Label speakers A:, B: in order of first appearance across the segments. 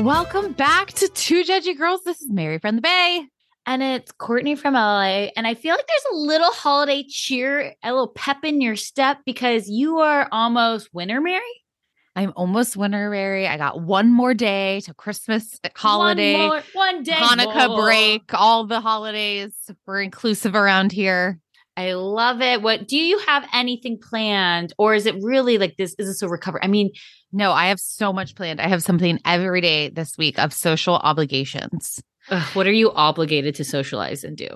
A: Welcome back to Two Judgy Girls. This is Mary from the Bay.
B: And it's Courtney from LA. And I feel like there's a little holiday cheer, a little pep in your step because you are almost winter, Mary.
A: I'm almost winter, Mary. I got one more day to Christmas uh, holiday,
B: One, more, one day.
A: Hanukkah
B: more.
A: break, all the holidays. We're inclusive around here.
B: I love it. What do you have anything planned? Or is it really like this? Is this a recovery? I mean,
A: No, I have so much planned. I have something every day this week of social obligations.
B: ugh, what are you obligated to socialize and do?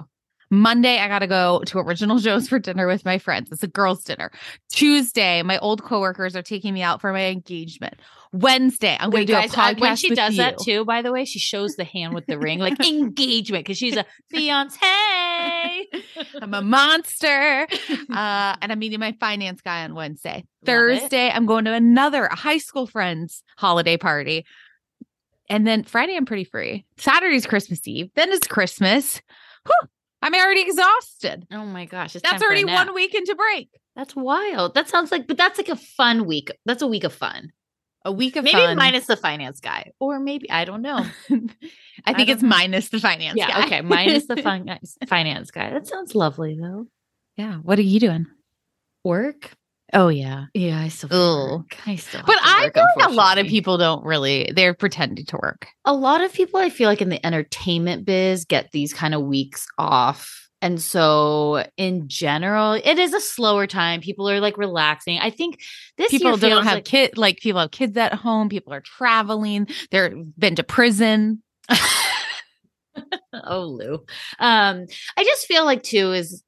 A: Monday, I got to go to Original Joe's for dinner with my friends. It's a girls' dinner. Tuesday, my old coworkers are taking me out for my engagement. Wednesday, I'm going to do
B: guys,
A: a
B: I-
A: podcast
B: when she does that too, by the way, she shows the hand with the ring, like engagement, because she's a fiance.
A: I'm a monster. Uh, and I'm meeting my finance guy on Wednesday. Thursday, I'm going to another high school friend's holiday party. And then Friday, I'm pretty free. Saturday's Christmas Eve. Then it's Christmas. Whew, I'm already exhausted.
B: oh my gosh, it's
A: That's already one week into break.
B: That's wild. That sounds like, but that's like a fun week. That's a week of fun.
A: A week of
B: maybe
A: fun.
B: minus the finance guy, or maybe I don't know.
A: I think
B: don't
A: it's
B: know.
A: minus the finance
B: yeah,
A: guy.
B: okay, minus the fun finance guy. That sounds lovely though.
A: yeah. What are you doing?
B: Work.
A: Oh yeah.
B: Yeah, I still work. I still.
A: But I feel like a lot of people don't really they're pretending to work.
B: a lot of people I feel like in the entertainment biz get these kind of weeks off. And so in general, it is a slower time. People are like relaxing. I think this
A: people don't have
B: like,
A: kid like people have kids at home, people are traveling, they're been to prison.
B: oh Lou. Um, I just feel like too is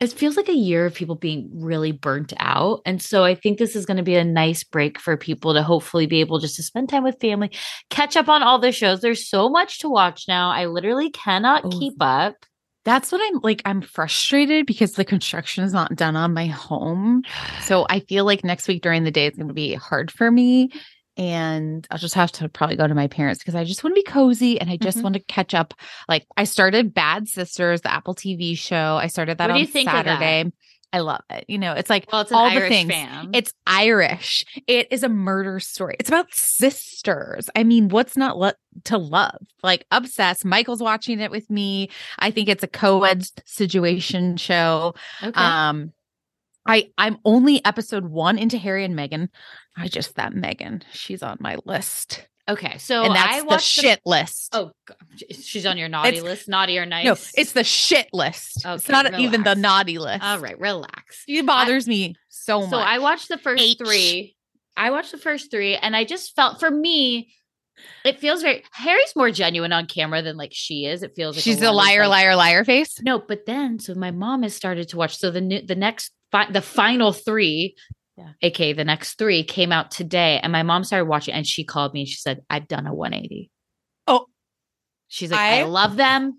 B: it feels like a year of people being really burnt out. And so I think this is going to be a nice break for people to hopefully be able just to spend time with family, catch up on all the shows. There's so much to watch now. I literally cannot
A: Oh.
B: keep up.
A: That's what I'm like. I'm frustrated because the construction is not done on my home. So I feel like next week during the day it's going to be hard for me. And I'll just have to probably go to my parents because I just want to be cozy and I just
B: Mhm.
A: want to catch up. Like I started Bad Sisters, the Apple TV show. I started that
B: What
A: on
B: you think of that?
A: Saturday. I love it. You know, it's like
B: Well, it's
A: all
B: Irish
A: the things.
B: fan.
A: It's Irish. It is a murder story. It's about sisters. I mean, what's not lo- to love? Like obsessed. Michael's watching it with me. I think it's a co-ed situation show.
B: okay.
A: Um I I'm only episode 1 into Harry and Meghan. I just that Meghan. She's on my list.
B: Okay. So
A: and that's
B: I
A: the
B: watched
A: shit list.
B: Oh, God. she's on your naughty
A: It's-
B: list. Naughty or nice?
A: no, it's the shit list.
B: Okay, it's
A: not even the naughty list.
B: all right. Relax.
A: It bothers me so much.
B: So I watched the first
A: H.
B: three. I watched the first three, and I just felt for me, It feels very Harry's more genuine on camera than like she is. It feels like
A: She's
B: lot
A: a liar,
B: like-
A: liar, liar face.
B: No, but then so my mom has started to watch. So the new the next fi- the final three,
A: Yeah.
B: aka the next three, came out today, and my mom started watching, and she called me and she said, "I've done a 180."
A: Oh.
B: she's like, I,
A: I-
B: love them.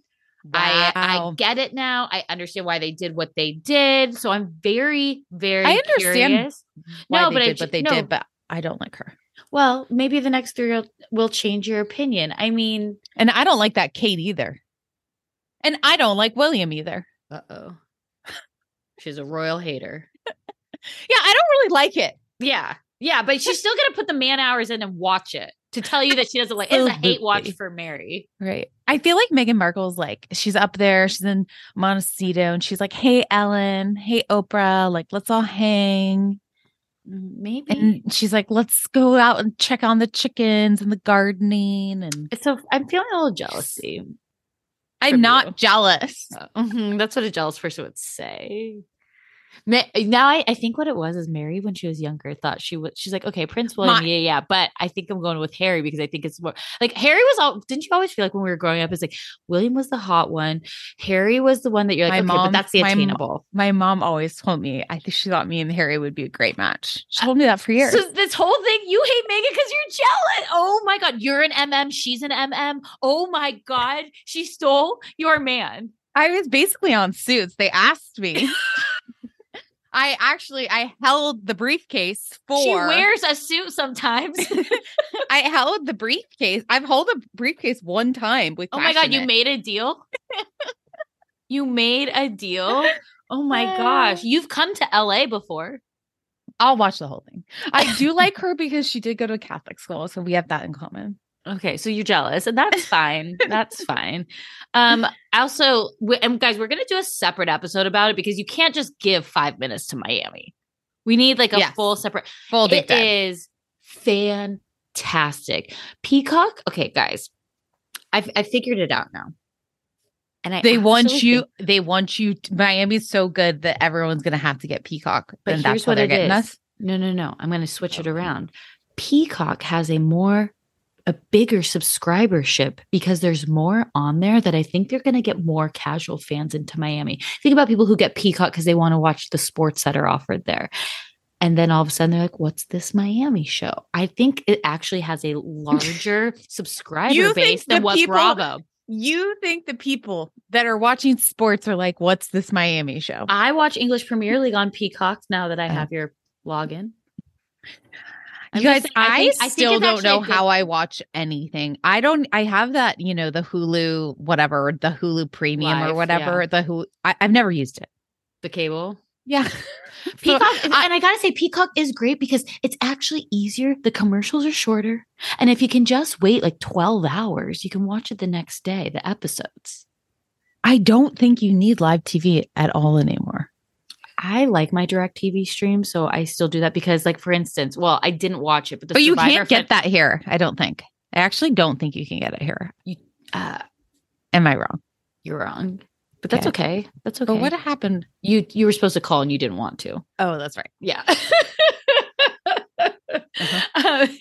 B: I I get it now. I understand why they did what they did. So I'm very very
A: I understand
B: curious. no, but
A: did
B: ju-
A: what they
B: no.
A: did, but I don't like her.
B: Well, maybe the next three will, will change your opinion. I mean,
A: And I don't like that Kate either. And I don't like William either.
B: uh oh, she's a royal hater.
A: Yeah, I don't really like it.
B: Yeah. Yeah, but she's still gonna put the man hours in and watch it to tell you that she doesn't like it's a hate watch for Mary.
A: Right. I feel like Meghan Markle's like, she's up there, she's in Montecito, and she's like, hey, Ellen, hey, Oprah, like, let's all hang.
B: Maybe
A: And she's like, let's go out and check on the chickens and the gardening. And
B: so I'm feeling a little jealousy.
A: I'm not
B: you.
A: jealous.
B: Mhm, That's what a jealous person would say. Now I, I think what it was is Mary when she was younger thought she was she's like okay Prince William
A: My-
B: yeah yeah but I think I'm going with Harry because I think it's more like Harry was all didn't you always feel like when we were growing up it's like William was the hot one Harry was the one that you're like
A: My
B: okay but
A: mom-
B: that's the
A: my
B: attainable
A: My mom always told me, I think she thought me and Harry would be a great match. She told me that for years.
B: So this whole thing, you hate Meghan because you're jealous. Oh my god, you're an MM, she's an MM. Oh my god, she stole your man.
A: I was basically on suits. They asked me. I actually I held the briefcase for
B: She wears a suit sometimes.
A: I held the briefcase. I've held a briefcase one time with
B: oh my god, you
A: passionate.
B: made a deal. you made a deal. Oh my gosh, you've come to LA before.
A: I'll watch the whole thing. I do like her because she did go to a Catholic school, so we have that in common.
B: Okay, so you're jealous, and that's fine. that's fine. Um, also, we, and guys, we're gonna do a separate episode about it because you can't just give five minutes to Miami. We need like a
A: Yes.
B: full separate.
A: Full deep dive.
B: is fantastic. Peacock. Okay, guys, I've I figured it out now. And I
A: They want you.
B: think-
A: They want you. To, Miami's so good that everyone's gonna have to get Peacock.
B: But
A: and
B: here's
A: that's what
B: what
A: they're
B: it
A: getting
B: is.
A: us.
B: No, no, no. I'm going to switch it around. Peacock has a more a bigger subscribership because there's more on there that I think they're going to get more casual fans into Miami. Think about people who get Peacock because they want to watch the sports that are offered there. And then all of a sudden they're like, what's this Miami show? I think it actually has a larger subscriber base than what
A: people-
B: Bravo.
A: You think the people that are watching sports are like, "What's this Miami show?"
B: I watch English Premier League on Peacock now that I
A: Oh.
B: have your login.
A: You
B: I'm
A: guys,
B: saying,
A: I,
B: think- think
A: still don't know how I watch anything. I don't. I have that, you know, the Hulu, whatever, the Hulu Premium
B: Live,
A: or whatever. The Hulu. I, I've never used it.
B: the cable.
A: Yeah,
B: Peacock,
A: So, I-
B: and I gotta say, Peacock is great because it's actually easier. The commercials are shorter, and if you can just wait like twelve hours, you can watch it the next day. The episodes.
A: I don't think you need live TV at all anymore.
B: I like my DirecTV stream, so I still do that because, like, for instance, well, I didn't watch it, but the
A: but you can't get
B: fin-
A: that here. I don't think. I actually don't think you can get it here.
B: Uh,
A: Am I wrong?
B: you're wrong, but that's
A: Okay.
B: okay. That's okay.
A: But what happened?
B: you you were supposed to call and you didn't want to.
A: Oh, that's right.
B: Yeah.
A: Uh-huh.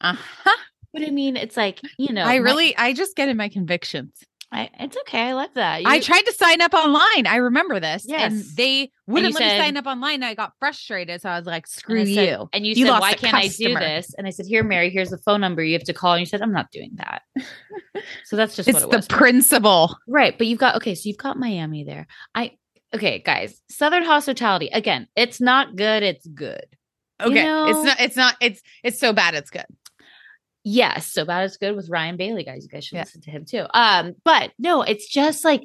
A: Uh-huh.
B: But I mean, it's like you know,
A: I
B: my-
A: really, I just get in my convictions.
B: I, it's okay. I love that.
A: I tried to sign up online. I remember this. And
B: Yes.
A: they wouldn't
B: you
A: let me sign up online. I got frustrated. So I was like,
B: And
A: screw
B: said-
A: you.
B: And you,
A: You
B: said, why can't I do this? And I said, here, Mary, here's the phone number you have to call. And you said, I'm not doing that. so that's just
A: It's
B: what it
A: the
B: was.
A: principle.
B: right. But you've got, okay, so you've got Miami there. I, okay, guys, Southern hospitality. Again, it's not good. It's good. You
A: Okay.
B: know-
A: it's not, it's not, it's, it's so bad. It's good.
B: Yes. So bad it's good with Ryan Bailey, guys. You guys should
A: Yeah.
B: listen to him too. Um, but no, it's just like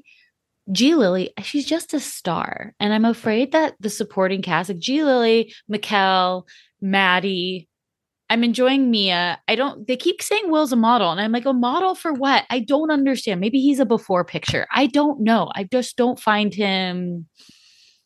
B: G Lily, she's just a star. And I'm afraid that the supporting cast, like G Lily, Mikel, Maddie, I'm enjoying Mia. I don't, they keep saying Will's a model. And I'm like, a model for what? I don't understand. Maybe he's a before picture. I don't know. I just don't find him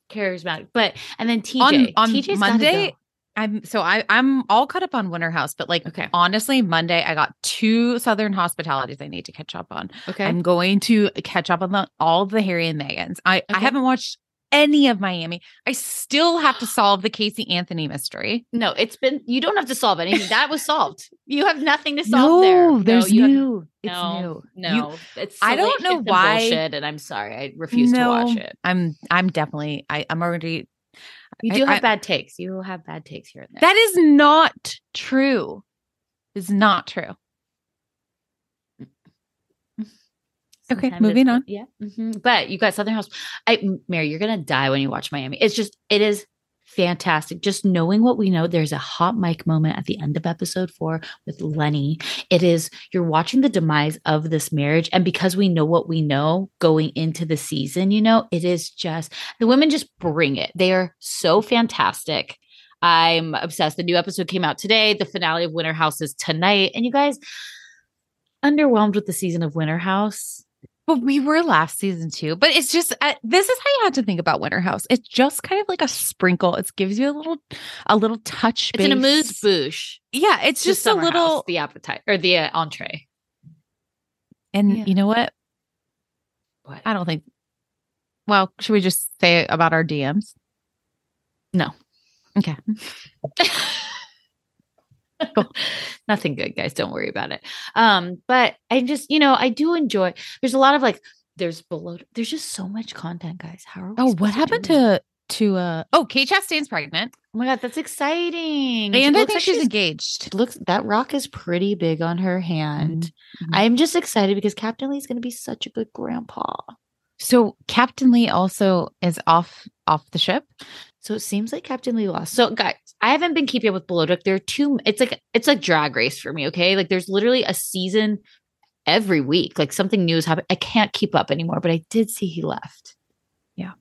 B: charismatic. But, and then TJ.
A: on
B: TJ's gotta
A: Monday,
B: go.
A: I'm so I I'm all caught up on Winter House, but like
B: Okay.
A: honestly, Monday I got two Southern hospitalities I need to catch up on.
B: Okay.
A: I'm going to catch up on the, all the Harry and Meghans. I I haven't watched any of Miami. I still have to solve the Casey Anthony mystery.
B: No, it's been you don't have to solve anything. That was solved. You have nothing to solve there.
A: No, there's
B: have-
A: new. It's
B: no,
A: new.
B: no.
A: You-
B: it's
A: I don't know
B: and
A: why-
B: bullshit, and I'm sorry. I refuse to watch it.
A: I'm I'm definitely I, I'm already
B: You
A: I-
B: do have
A: I-
B: bad takes. You have bad takes here and there.
A: that is not true. Is not true. Okay, moving on.
B: Yeah, mhm. but you got Southern House. I, Mary, you're gonna die when you watch Miami. It's just, it is fantastic. Just knowing what we know. There's a hot mic moment at the end of episode four with Lenny. It is you're watching the demise of this marriage, and because we know what we know going into the season, you know, it is just the women just bring it. They are so fantastic. I'm obsessed. The new episode came out today. The finale of Winter House is tonight, and you guys underwhelmed with the season of Winter House.
A: But we were last season too. But it's just uh, this is how you have to think about Winter House. It's just kind of like a sprinkle. It gives you a little a little touch.
B: It's an
A: base.
B: amuse bouche.
A: Yeah, it's
B: to
A: just a
B: Summer House,
A: little.
B: the appetite or the uh, entree.
A: and
B: yeah.
A: you know what?
B: What?
A: I don't think. Well, should we just say about our DMs?
B: No.
A: Okay.
B: Nothing good, guys. Don't worry about it. Um, but I just, you know, I do enjoy. There's a lot of like, there's below. There's just so much content, guys. How are we?
A: Oh, what
B: do
A: happened to to uh? Oh, Kate Chastain's pregnant,
B: Oh my god, that's exciting.
A: and I think
B: like
A: she's engaged.
B: Looks that rock is pretty big on her hand.
A: Mhm.
B: I'm just excited because Captain Lee's going to be such a good grandpa.
A: So Captain Lee also is off off the ship.
B: So it seems like Captain Lee lost. So guys, I haven't been keeping up with Below Deck. There are two. It's like it's like drag race for me. Okay, like there's literally a season every week. Like something new is happening. I can't keep up anymore. But I did see he left. Yeah.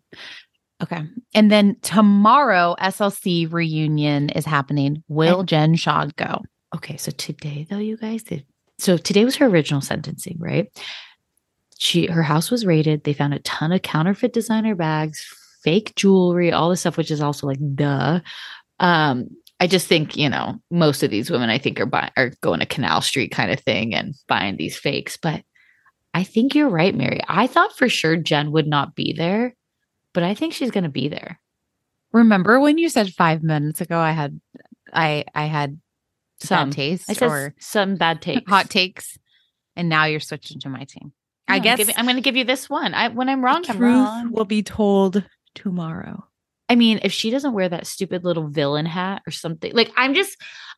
A: Okay. And then tomorrow, SLC reunion is happening. Will Jen Shah go?
B: Okay, so today though, you guys did. So today was her original sentencing, right? She her house was raided. They found a ton of counterfeit designer bags, fake jewelry, all this stuff, which is also like duh. Um, I just think you know most of these women I think are buying are going to Canal Street kind of thing and buying these fakes. But I think you're right, Mary. I thought for sure Jen would not be there, but I think she's going to be there.
A: Remember when you said five minutes ago I had I I had
B: Some
A: bad taste
B: I
A: or
B: some bad takes.
A: hot takes, and now you're switching to my team. I
B: No,
A: guess
B: I'm going to give you this one. I when I'm wrong,
A: the
B: I'm
A: truth
B: wrong.
A: will be told tomorrow.
B: I mean, if she doesn't wear that stupid little villain hat or something, like I'm just,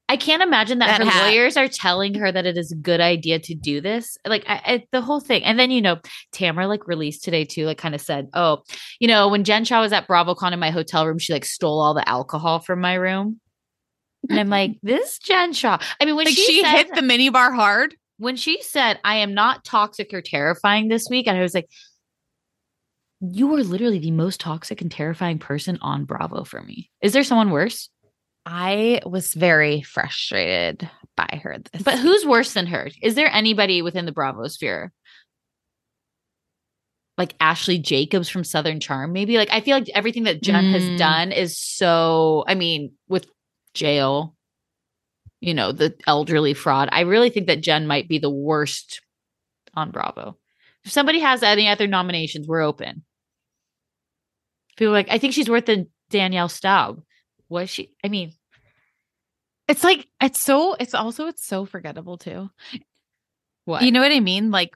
B: I can't imagine that,
A: That
B: her
A: hat.
B: lawyers are telling her that it is a good idea to do this. Like I, I, the whole thing. And then, you know, Tamara like released today too, like kind of said, oh, you know, when Jen Shah was at BravoCon in my hotel room, she like stole all the alcohol from my room. And I'm like, this Jen Shah. I mean, when
A: Like
B: she,
A: she,
B: said,
A: hit the minibar hard.
B: when she said, I am not toxic or terrifying this week, and I was like, you are literally the most toxic and terrifying person on Bravo for me. Is there someone worse?
A: I was very frustrated by her. This
B: But who's worse than her? Is there anybody within the Bravo sphere? Like Ashley Jacobs from Southern Charm, maybe? Like, I feel like everything that Jen
A: Mm.
B: has done is so, I mean, with jail, you know, the elderly fraud. I really think that Jen might be the worst on Bravo. If somebody has any other nominations, we're open. People are like, I think she's worth than Danielle Staub. Was she? I mean,
A: It's like it's so. It's also it's so forgettable too.
B: what?
A: You know what I mean? Like,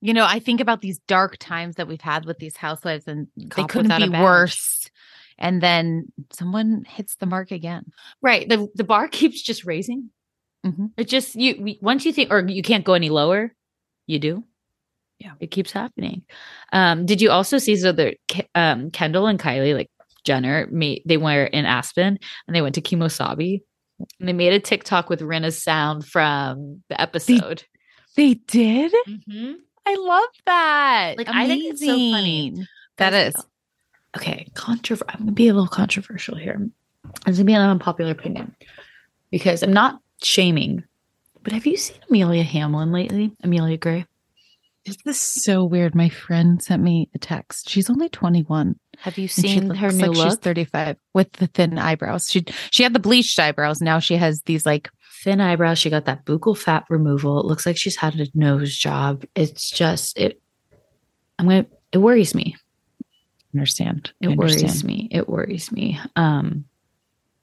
A: you know, I think about these dark times that we've had with these housewives, and they couldn't be worse. And then someone hits the mark again.
B: Right. The the bar keeps just raising.
A: Mhm.
B: It just you we- once you think or you can't go any lower, you do.
A: Yeah.
B: It keeps happening. Um, did you also see so the um Kendall and Kylie, like Jenner, made they were in Aspen and they went to Kemo Sabe and they made a TikTok with Rinna's sound from the episode.
A: They did.
B: Mhm.
A: I love that.
B: Like, I think it's so funny.
A: Amazing. That is.
B: okay, controversial. I'm gonna be a little controversial here. It's gonna be an unpopular opinion because I'm not shaming, but have you seen Amelia Hamlin lately? Amelia Gray.
A: Is this is so weird. My friend sent me a text. She's only 21.
B: Have you seen her new
A: like She's 35 with the thin eyebrows. She she had the bleached eyebrows. Now she has these like
B: Thin eyebrows. She got that buccal fat removal. It looks like she's had a nose job. It's just it. I'm gonna. It worries me.
A: understand.
B: It worries me. It worries me. Um,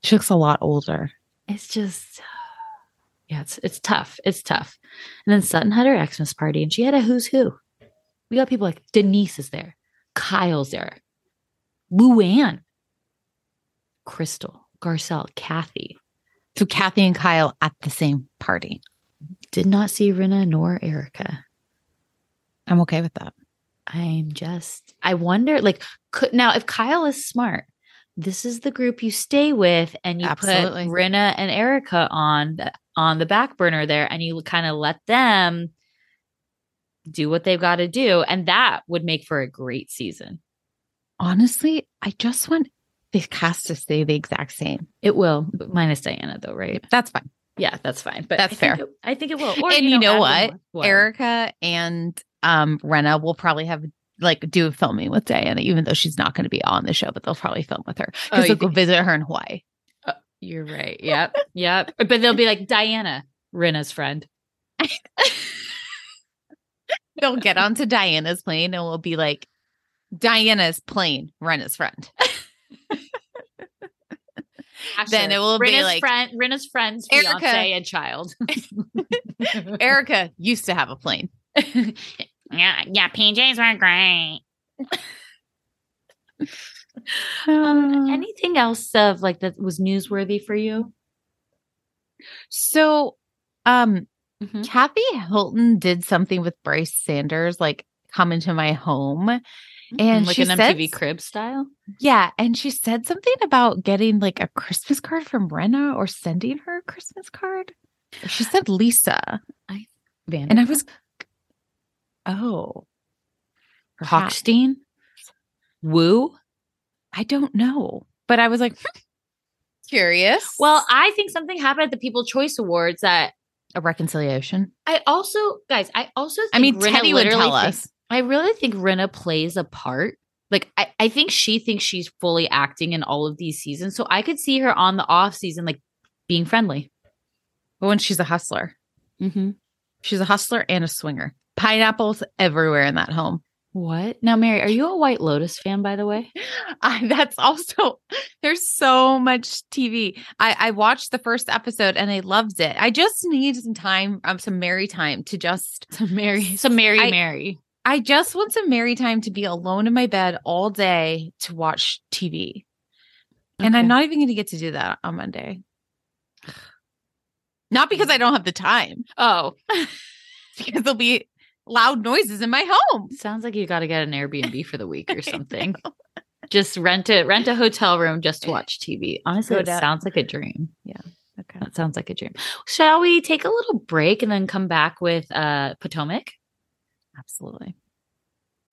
A: She looks a lot older.
B: it's just yeah, it's it's tough. It's tough. And then Sutton had her Xmas party and she had a who's who. We got people like Denise is there, Kyle's there, Luann, Crystal, Garcelle, Kathy.
A: So Kathy and Kyle at the same party.
B: Did not see Rinna nor Erika.
A: I'm okay with that.
B: I'm just I wonder like could now if Kyle is smart, this is the group you stay with and you
A: Absolutely.
B: put Rinna and Erika on the on the back burner there and you kind of let them do what they've got to do and that would make for a great season.
A: Honestly, I just want the cast to stay the exact same.
B: It will, minus Diana though, right?
A: That's fine.
B: Yeah, that's fine. But
A: That's
B: I
A: fair.
B: it- I think it will. Or,
A: and you know, what? Erika and um Rinna will probably have like do filming with Diana, even though she's not going to be on the show, but they'll probably film with her
B: Oh,
A: because
B: you
A: they'll go visit her in Hawaii.
B: Uh, you're right. Yep. Yep. But they'll be like Diana, Rinna's friend.
A: They'll get onto Diana's plane and we'll be like, Diana's plane, Rinna's friend. Then it will be like-
B: friend, Rinna's friend's
A: Erika.
B: fiance and child.
A: Erika used to have a plane.
B: yeah, yeah, PJs were great.
A: Uh,
B: Um, anything else of like that was newsworthy for you?
A: so um
B: Mhm.
A: Kathy Hilton did something with Bryce Sanders, like come into my home. And
B: like
A: she
B: an MTV
A: said-
B: crib style.
A: Yeah. And she said something about getting like a Christmas card from Rinna or sending her a Christmas card. She said Lisa.
B: Van
A: And I was, oh, perhaps.
B: Hochstein, Woo.
A: I don't know. But I was like, hmm, curious.
B: Well, I think something happened at the People Choice Awards that
A: a reconciliation.
B: I also, guys, I also think
A: I mean,
B: Rinna
A: Teddy would tell
B: thinks-
A: us.
B: I really think Rinna plays a part. Like, I, I think she thinks she's fully acting in all of these seasons. So I could see her on the off season, like being friendly.
A: But when she's a hustler,
B: Mm-hmm.
A: she's a hustler and a swinger. Pineapples everywhere in that home.
B: What? Now, Mary, are you a White Lotus fan, by the way?
A: I, that's also there's so much TV. I, I watched the first episode and I loved it. I just need some time, um, some Mary time to just
B: Some Mary, some Mary,
A: I-
B: Mary.
A: I just want some Mary time to be alone in my bed all day to watch TV. And I'm not even going to get to do that on Monday. Not because I don't have the time,
B: Oh,
A: because there'll be loud noises in my home.
B: sounds like you got to get an Airbnb for the week or something. just rent it, rent a hotel room just to watch TV. Honestly,
A: Go
B: it
A: down-
B: sounds like a dream. Yeah.
A: Okay.
B: That sounds like a dream. Shall we take a little break and then come back with uh Potomac?
A: Absolutely.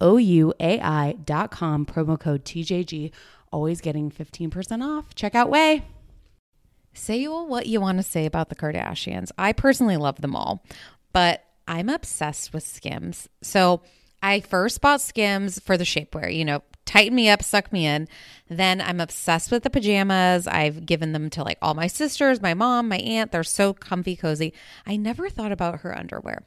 C: O-U-A-I.com, promo code TJG, always getting 15% off. Check out Ouai.
A: Say all what you want to say about the Kardashians. I personally love them all, but I'm obsessed with Skims. So I first bought Skims for the shapewear, you know, tighten me up, suck me in. Then I'm obsessed with the pajamas. I've given them to like all my sisters, my mom, my aunt. They're so comfy, cozy. I never thought about her underwear.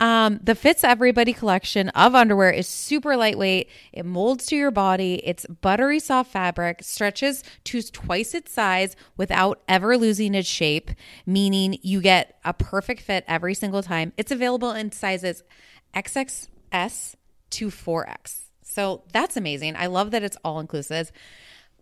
A: Um, the Fits Everybody collection of underwear is super lightweight. It molds to your body. It's buttery soft fabric, stretches to twice its size without ever losing its shape, meaning you get a perfect fit every single time. It's available in sizes XXS to 4X. So that's amazing. I love that it's all inclusive.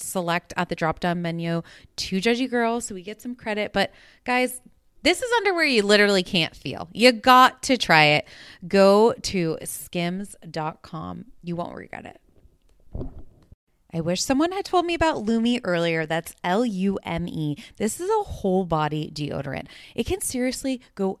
A: select at the drop down menu to Judgy Girl so we get some credit. But guys, this is underwear you literally can't feel. You got to try it. Go to skims.com. You won't regret it. I wish someone had told me about Lume earlier. That's L U M E. This is a whole body deodorant. It can seriously go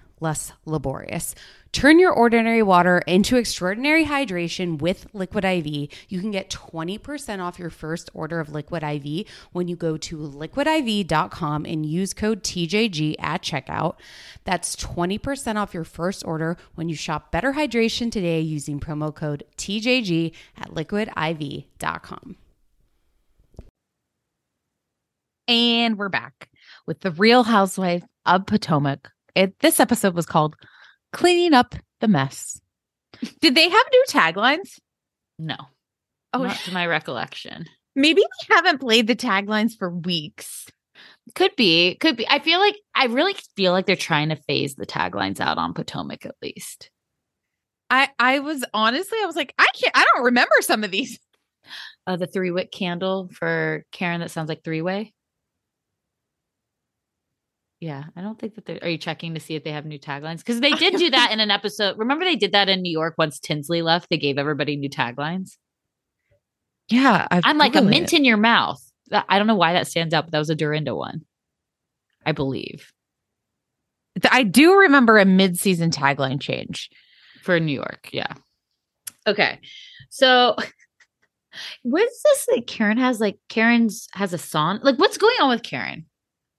C: less laborious. Turn your ordinary water into extraordinary hydration with Liquid IV. You can get 20% off your first order of Liquid IV when you go to liquidiv.com and use code TJG at checkout. That's 20% off your first order when you shop Better Hydration today using promo code TJG at liquidiv.com.
A: And we're back with the Real Housewife of Potomac. It, this episode was called Cleaning Up the Mess. Did they have new taglines?
B: No.
A: Oh,
B: not to my recollection.
A: maybe they haven't played the taglines for weeks.
B: Could be, could be. I feel like I really feel like they're trying to phase the taglines out on Potomac at least.
A: I I was honestly I was like I can't I don't remember some of these.
B: Uh, the three wick candle for Karen that sounds like three way. Yeah, I don't think that they're. Are you checking to see if they have new taglines? Because they did do that in an episode. Remember, they did that in New York once Tinsley left. They gave everybody new taglines.
A: Yeah, i
B: I'm like a mint in your mouth. I don't know why that stands out, but that was a Dorinda one, I believe,
A: I do remember a mid-season tagline change.
B: for New York. Yeah. Okay, so what's this? Like Karen has like Karen's has a song. Like, what's going on with Karen?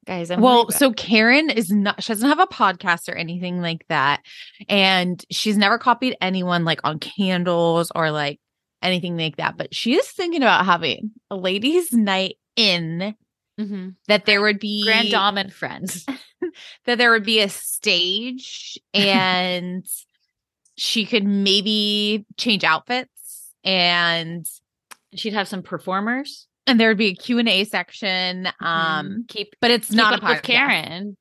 B: Guys, I'm
A: well, so Karen is not, she doesn't have a podcast or anything like that. And she's never copied anyone like on candles or like anything like that. But she is thinking about having a ladies' night in
B: Mhm.
A: that there would be
B: Grande Dame and friends.
A: that there would be a stage and she could maybe change outfits and
B: She'd have some performers.
A: And there would be a Q&A section um
B: keep
A: but it's
B: keep
A: not
B: up
A: a
B: with
A: podcast.
B: Karen.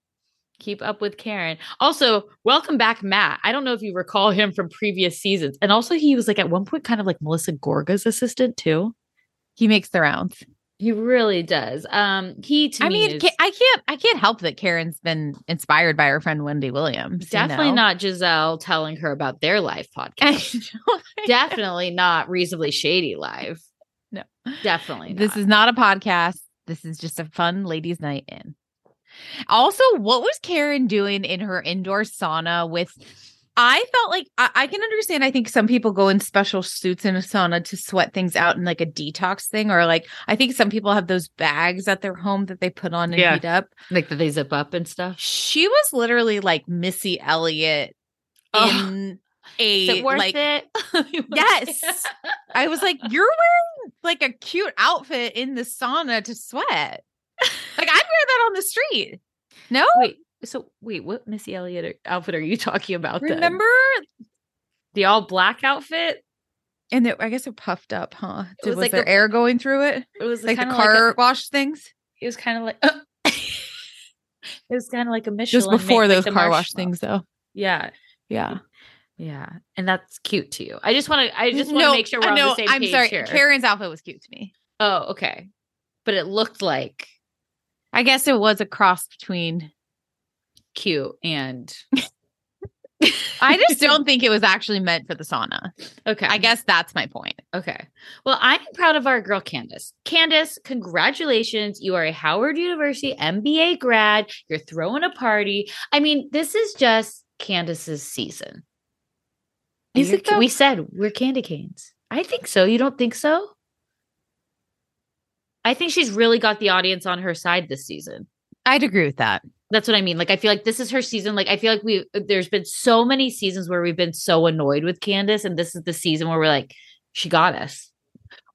B: Keep up with Karen. Also, welcome back, Matt. I don't know if you recall him from previous seasons. And also, he was like at one point kind of like Melissa Gorga's assistant too.
A: He makes the rounds.
B: He really does. Um, he to
A: I
B: me
A: mean,
B: is
A: I can't I can't help that Karen's been inspired by her friend Wendy Williams. you
B: definitely
A: know?
B: not Gizelle telling her about their live podcast. definitely not reasonably shady live.
A: No.
B: Definitely.
A: This is not a podcast. This is just a fun ladies' night in. Also, what was Karen doing in her indoor sauna with? I felt like I, I can understand. I think some people go in special suits in a sauna to sweat things out in like a detox thing, or like I think some people have those bags at their home that they put on and
B: Yeah.
A: heat up.
B: like that they zip up and stuff.
A: She was literally like Missy Elliott
B: Oh.
A: in a
B: Is it worth
A: like
B: it?
A: Yes. I was like, you're wearing like a cute outfit in the sauna to sweat. Like I'd wear that on the street. No,
B: Wait, so wait, what Missy Elliott outfit are you talking about? then?
A: remember?
B: the all black outfit?
A: And it, I guess it puffed up, huh?
B: It was
A: was
B: like
A: there
B: a-
A: air going through it?
B: It was
A: Like the car
B: a-
A: wash things?
B: it was kind of like it was kind of like a Michelin.
A: Just before
B: like
A: those
B: the
A: car wash things, though.
B: Yeah,
A: Yeah.
B: Yeah, and that's cute to you. I just want to. I just want to
A: No,
B: make sure we're
A: I
B: on the same
A: I'm
B: page
A: sorry.
B: here.
A: Karen's outfit was cute to me.
B: oh, okay, but it looked like
A: I guess it was a cross between
B: cute and
A: I just don't think it was actually meant for the sauna.
B: Okay.
A: I guess that's my point.
B: Okay. Well, I'm proud of our girl, Candiace. Candiace, congratulations. You are a Howard University MBA grad. You're throwing a party. I mean, this is just Candiace's season.
A: Is it though?
B: We said we're candy canes. I think so. You don't think so? I think she's really got the audience on her side this season.
A: I'd agree with that.
B: That's what I mean. Like I feel like this is her season. Like I feel like we there's been so many seasons where we've been so annoyed with Candiace, and this is the season where we're like, she got us.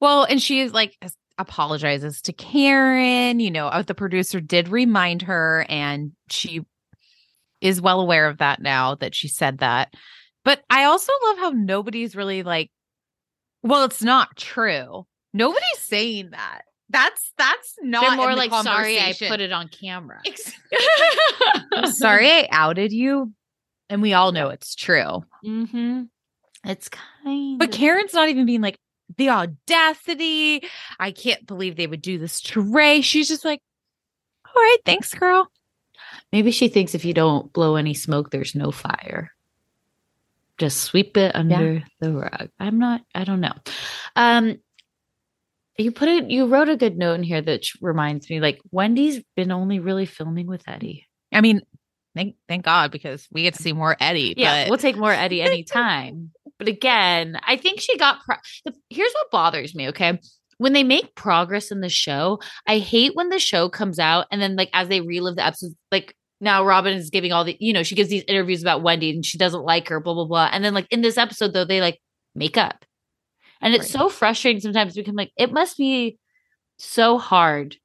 A: Well, and she is like apologizes to Karen. You know, uh, the producer did remind her, and she is well aware of that now that she said that. But I also love how nobody's really like, well, it's not true. Nobody's saying that. That's that's not.
B: They're more like, sorry, I put it on camera.
A: I'm sorry, I outed you, and we all know it's true.
B: Mm-hmm. It's kind
A: But Karen's not even being like the audacity. I can't believe they would do this to Ray. She's just like, all right, thanks, girl.
B: maybe she thinks if you don't blow any smoke, there's no fire. Just sweep it under the rug. I'm not, I don't know. Um, you put it, you wrote a good note in here that reminds me like Wendy's been only really filming with Eddie.
A: I mean, thank thank God because we get to see more Eddie.
B: Yeah,
A: but
B: we'll take more Eddie anytime. but again, I think she got. Pro- here's what bothers me. Okay, when they make progress in the show, I hate when the show comes out and then like as they relive the episodes, like now Robyn is giving all the, you know, she gives these interviews about Wendy and she doesn't like her, blah blah blah, and then like in this episode though they like make up, and it's
A: Right.
B: so frustrating sometimes because like it must be so hard.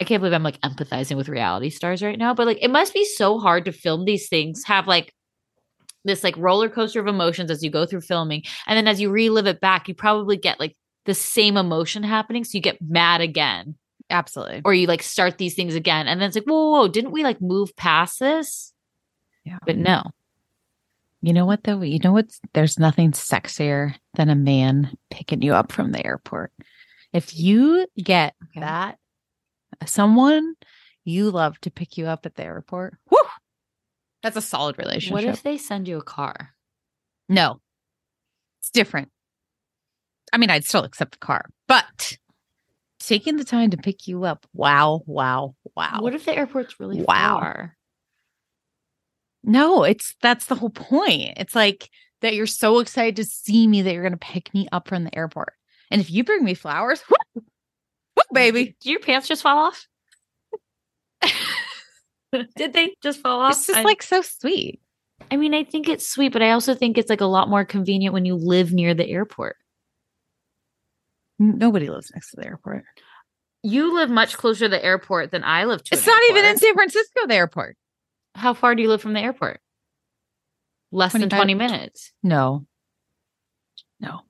B: I can't believe I'm like empathizing with reality stars right now, but like it must be so hard to film these things, have like this like roller coaster of emotions as you go through filming. And then as you relive it back, you probably get like the same emotion happening. So you get mad again,
A: absolutely.
B: or you like start these things again. And then it's like, whoa, whoa, whoa didn't we like move past this?
A: Yeah.
B: But no.
A: You know what though? You know what's there's nothing sexier than a man picking you up from the airport. If you get
B: Okay.
A: that someone you love to pick you up at the airport, whew, that's a solid relationship.
B: What if they send you a car?
A: No, it's different. I mean, I'd still accept the car, but taking the time to pick you up, wow, wow, wow.
B: What if the airport's really
A: Wow.
B: far?
A: no, it's that's the whole point. It's like that you're so excited to see me that you're going to pick me up from the airport. And if you bring me flowers, whoo, whoo, baby,
B: Did your pants just fall off? Did they just fall off?
A: it's just
B: I-
A: like so sweet.
B: I mean, I think it's sweet, but I also think it's like a lot more convenient when you live near the airport.
A: Nobody lives next to the airport.
B: You live much closer to the airport than I live to.
A: It's not even in. San Francisco, the airport.
B: How far do you live from the airport? Less than 20 minutes.
A: No. No.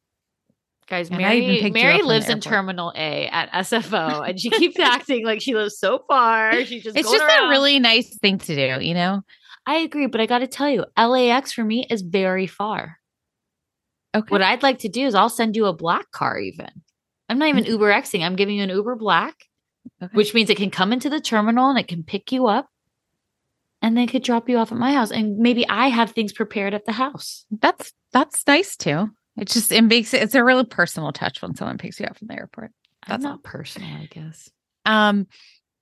B: Guys,
A: And
B: Mary
A: picked you up
B: Mary lives in. Terminal A at SFO and she keeps acting like she lives so far. She's just
A: It's just
B: around.
A: a really nice thing to do, you know?
B: I agree, but I got to tell you, LAX for me is very far.
A: Okay.
B: What I'd like to do is I'll send you a black car even. I'm not even
A: Mm.
B: Uber Xing. I'm giving you an Uber black,
A: Okay.
B: which means it can come into the terminal and it can pick you up and they could drop you off at my house. And maybe I have things prepared at the house.
A: That's that's nice too. It just it makes it it's a really personal touch when someone picks you up from the airport.
B: That's
A: all.
B: not personal, I guess.
A: Um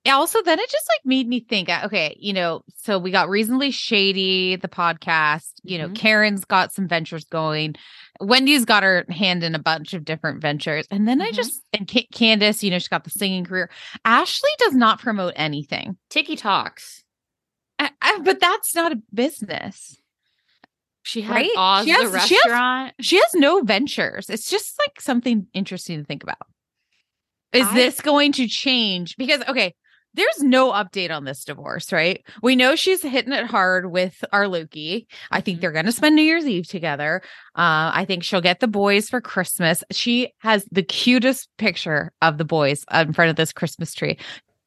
A: also then it just like made me think, uh, okay, you know, so we got reasonably shady, the podcast, you know,
B: Mhm.
A: Karen's got some ventures going. Wendy's got her hand in a bunch of different ventures. And then I
B: Mhm.
A: just and Ca- Candiace, you know, she's got the singing career. Ashley does not promote anything.
B: Tiki Talks.
A: I, I, but that's not a business.
B: She had
A: Right?
B: Oz
A: She
B: the
A: has- she has-
B: restaurant.
A: She has no ventures. It's just like something interesting to think about. Is
B: I-
A: this going to change? Because, okay, there's no update on this divorce, right? We know she's hitting it hard with our Lukey. I think
B: Mhm.
A: they're going to spend New Year's Eve together. Uh, I think she'll get the boys for Christmas. She has the cutest picture of the boys in front of this Christmas tree.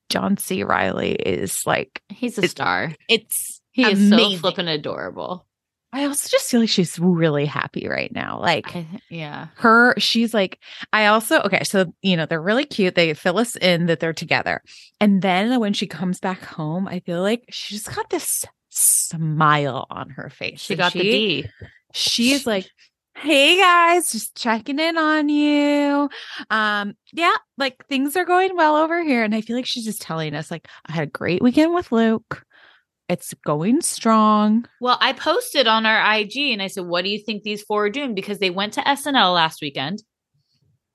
A: John C. Reilly is like,
B: He's a
A: It-
B: star.
A: it's
B: He is so flippin' adorable.
A: I also just feel like she's really happy right now. Like,
B: I, yeah.
A: her she's like i also okay so you know they're really cute they fill us in that they're together and then when she comes back home i feel like she just got this smile on her face.
B: She
A: And
B: got the D.
A: She's like, "Hey guys, just checking in on you. Um, yeah, like things are going well over here." And I feel like she's just telling us, like, "I had a great weekend with Luke. It's going strong."
B: Well, I posted on our IG and I said, What do you think these four are doing? Because they went to SNL last weekend.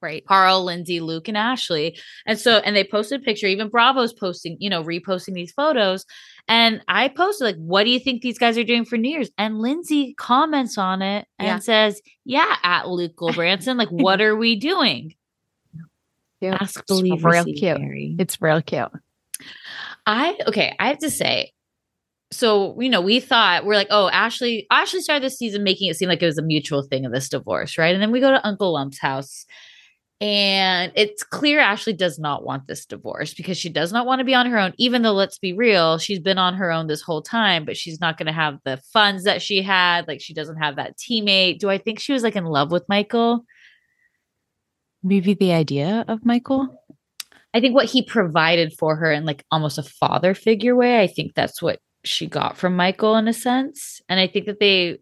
A: Right.
B: Carl, Lindsay, Luke, and Ashley. And so, and they posted a picture. Even Bravo's posting, you know, reposting these photos. And I posted, like, what do you think these guys are doing for New Year's? And Lindsay comments on it and
A: Yeah.
B: says, Yeah, at Luke Gulbranson, like, what are we doing? Ask, believe,
A: real cute.
B: Mary.
A: It's real cute.
B: I okay, I have to say, so you know, we thought we're like, oh, Ashley, Ashley started this season making it seem like it was a mutual thing of this divorce, right? And then we go to Uncle Lump's house, and it's clear Ashley does not want this divorce because she does not want to be on her own, even though let's be real, she's been on her own this whole time, but she's not gonna have the funds that she had, like she doesn't have that teammate. Do I think she was like in love with Michael?
A: Maybe the idea of Michael.
B: I think what he provided for her in like almost a father figure way, I think that's what she got from Michael in a sense. And I think that they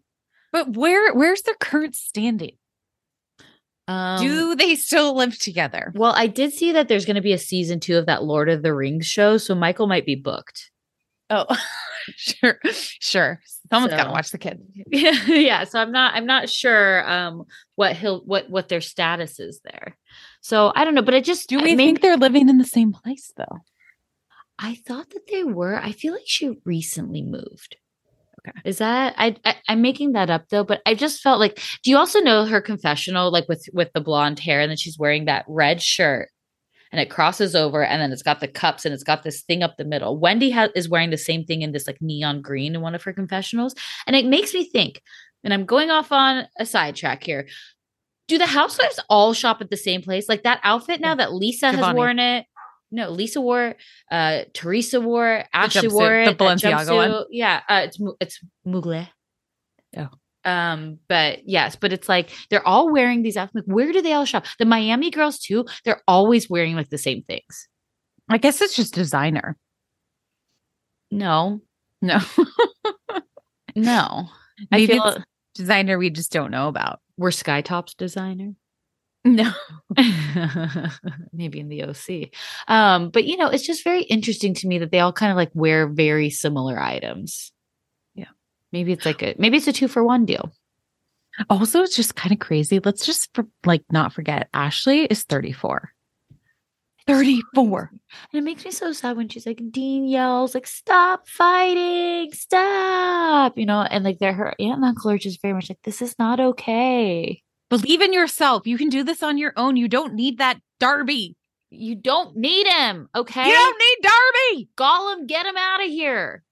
A: But where where's their current standing?
B: um
A: Do they still live together?
B: well, I did see that there's going to be a season 2 of that Lord of the Rings show, so Michael might be booked.
A: Oh, sure, sure. Someone's got to watch the kid.
B: yeah, yeah. so I'm not I'm not sure um what he'll what what their status is there. So I don't know, but I just
A: Do
B: I
A: we
B: maybe-
A: think they're living in the same place though?
B: I thought that they were. I feel like she recently moved.
A: Okay.
B: Is that I, I I'm making that up though, but I just felt like do you also know her confessional like with with the blonde hair and then she's wearing that red shirt and it crosses over and then it's got the cups and it's got this thing up the middle. Wendy ha- is wearing the same thing in this like neon green in one of her confessionals and it makes me think and I'm going off on a sidetrack here. Do the housewives all shop at the same place? Like that outfit now that Lisa has worn it. No, Lisa wore, it, uh, Teresa wore, it, Ashley wore it. that
A: Balenciaga one.
B: Yeah, uh, it's it's Mugler.
A: Oh.
B: Um, but yes, but it's like they're all wearing these outfits. Like, where do they all shop? The Miami girls too. They're always wearing like the same things.
A: I guess it's just designer.
B: No,
A: No,
B: no. I
A: maybe
B: feel
A: designer we just don't know about.
B: we're Skytop's designer.
A: No,
B: maybe in the OC. Um, but you know, it's just very interesting to me that they all kind of like wear very similar items.
A: Yeah.
B: Maybe it's like a maybe it's a two for one deal.
A: also it's just kind of crazy. Let's just for, like not forget Ashley is 34. 34.
B: And it makes me so sad when she's like, Dean yells, like, stop fighting, stop, you know, and like they're her aunt and uncle are just very much like, this is not okay.
A: Believe in yourself. You can do this on your own. You don't need that Darby.
B: You don't need him, okay?
A: You don't need Darby.
B: Gollum, get him out of here.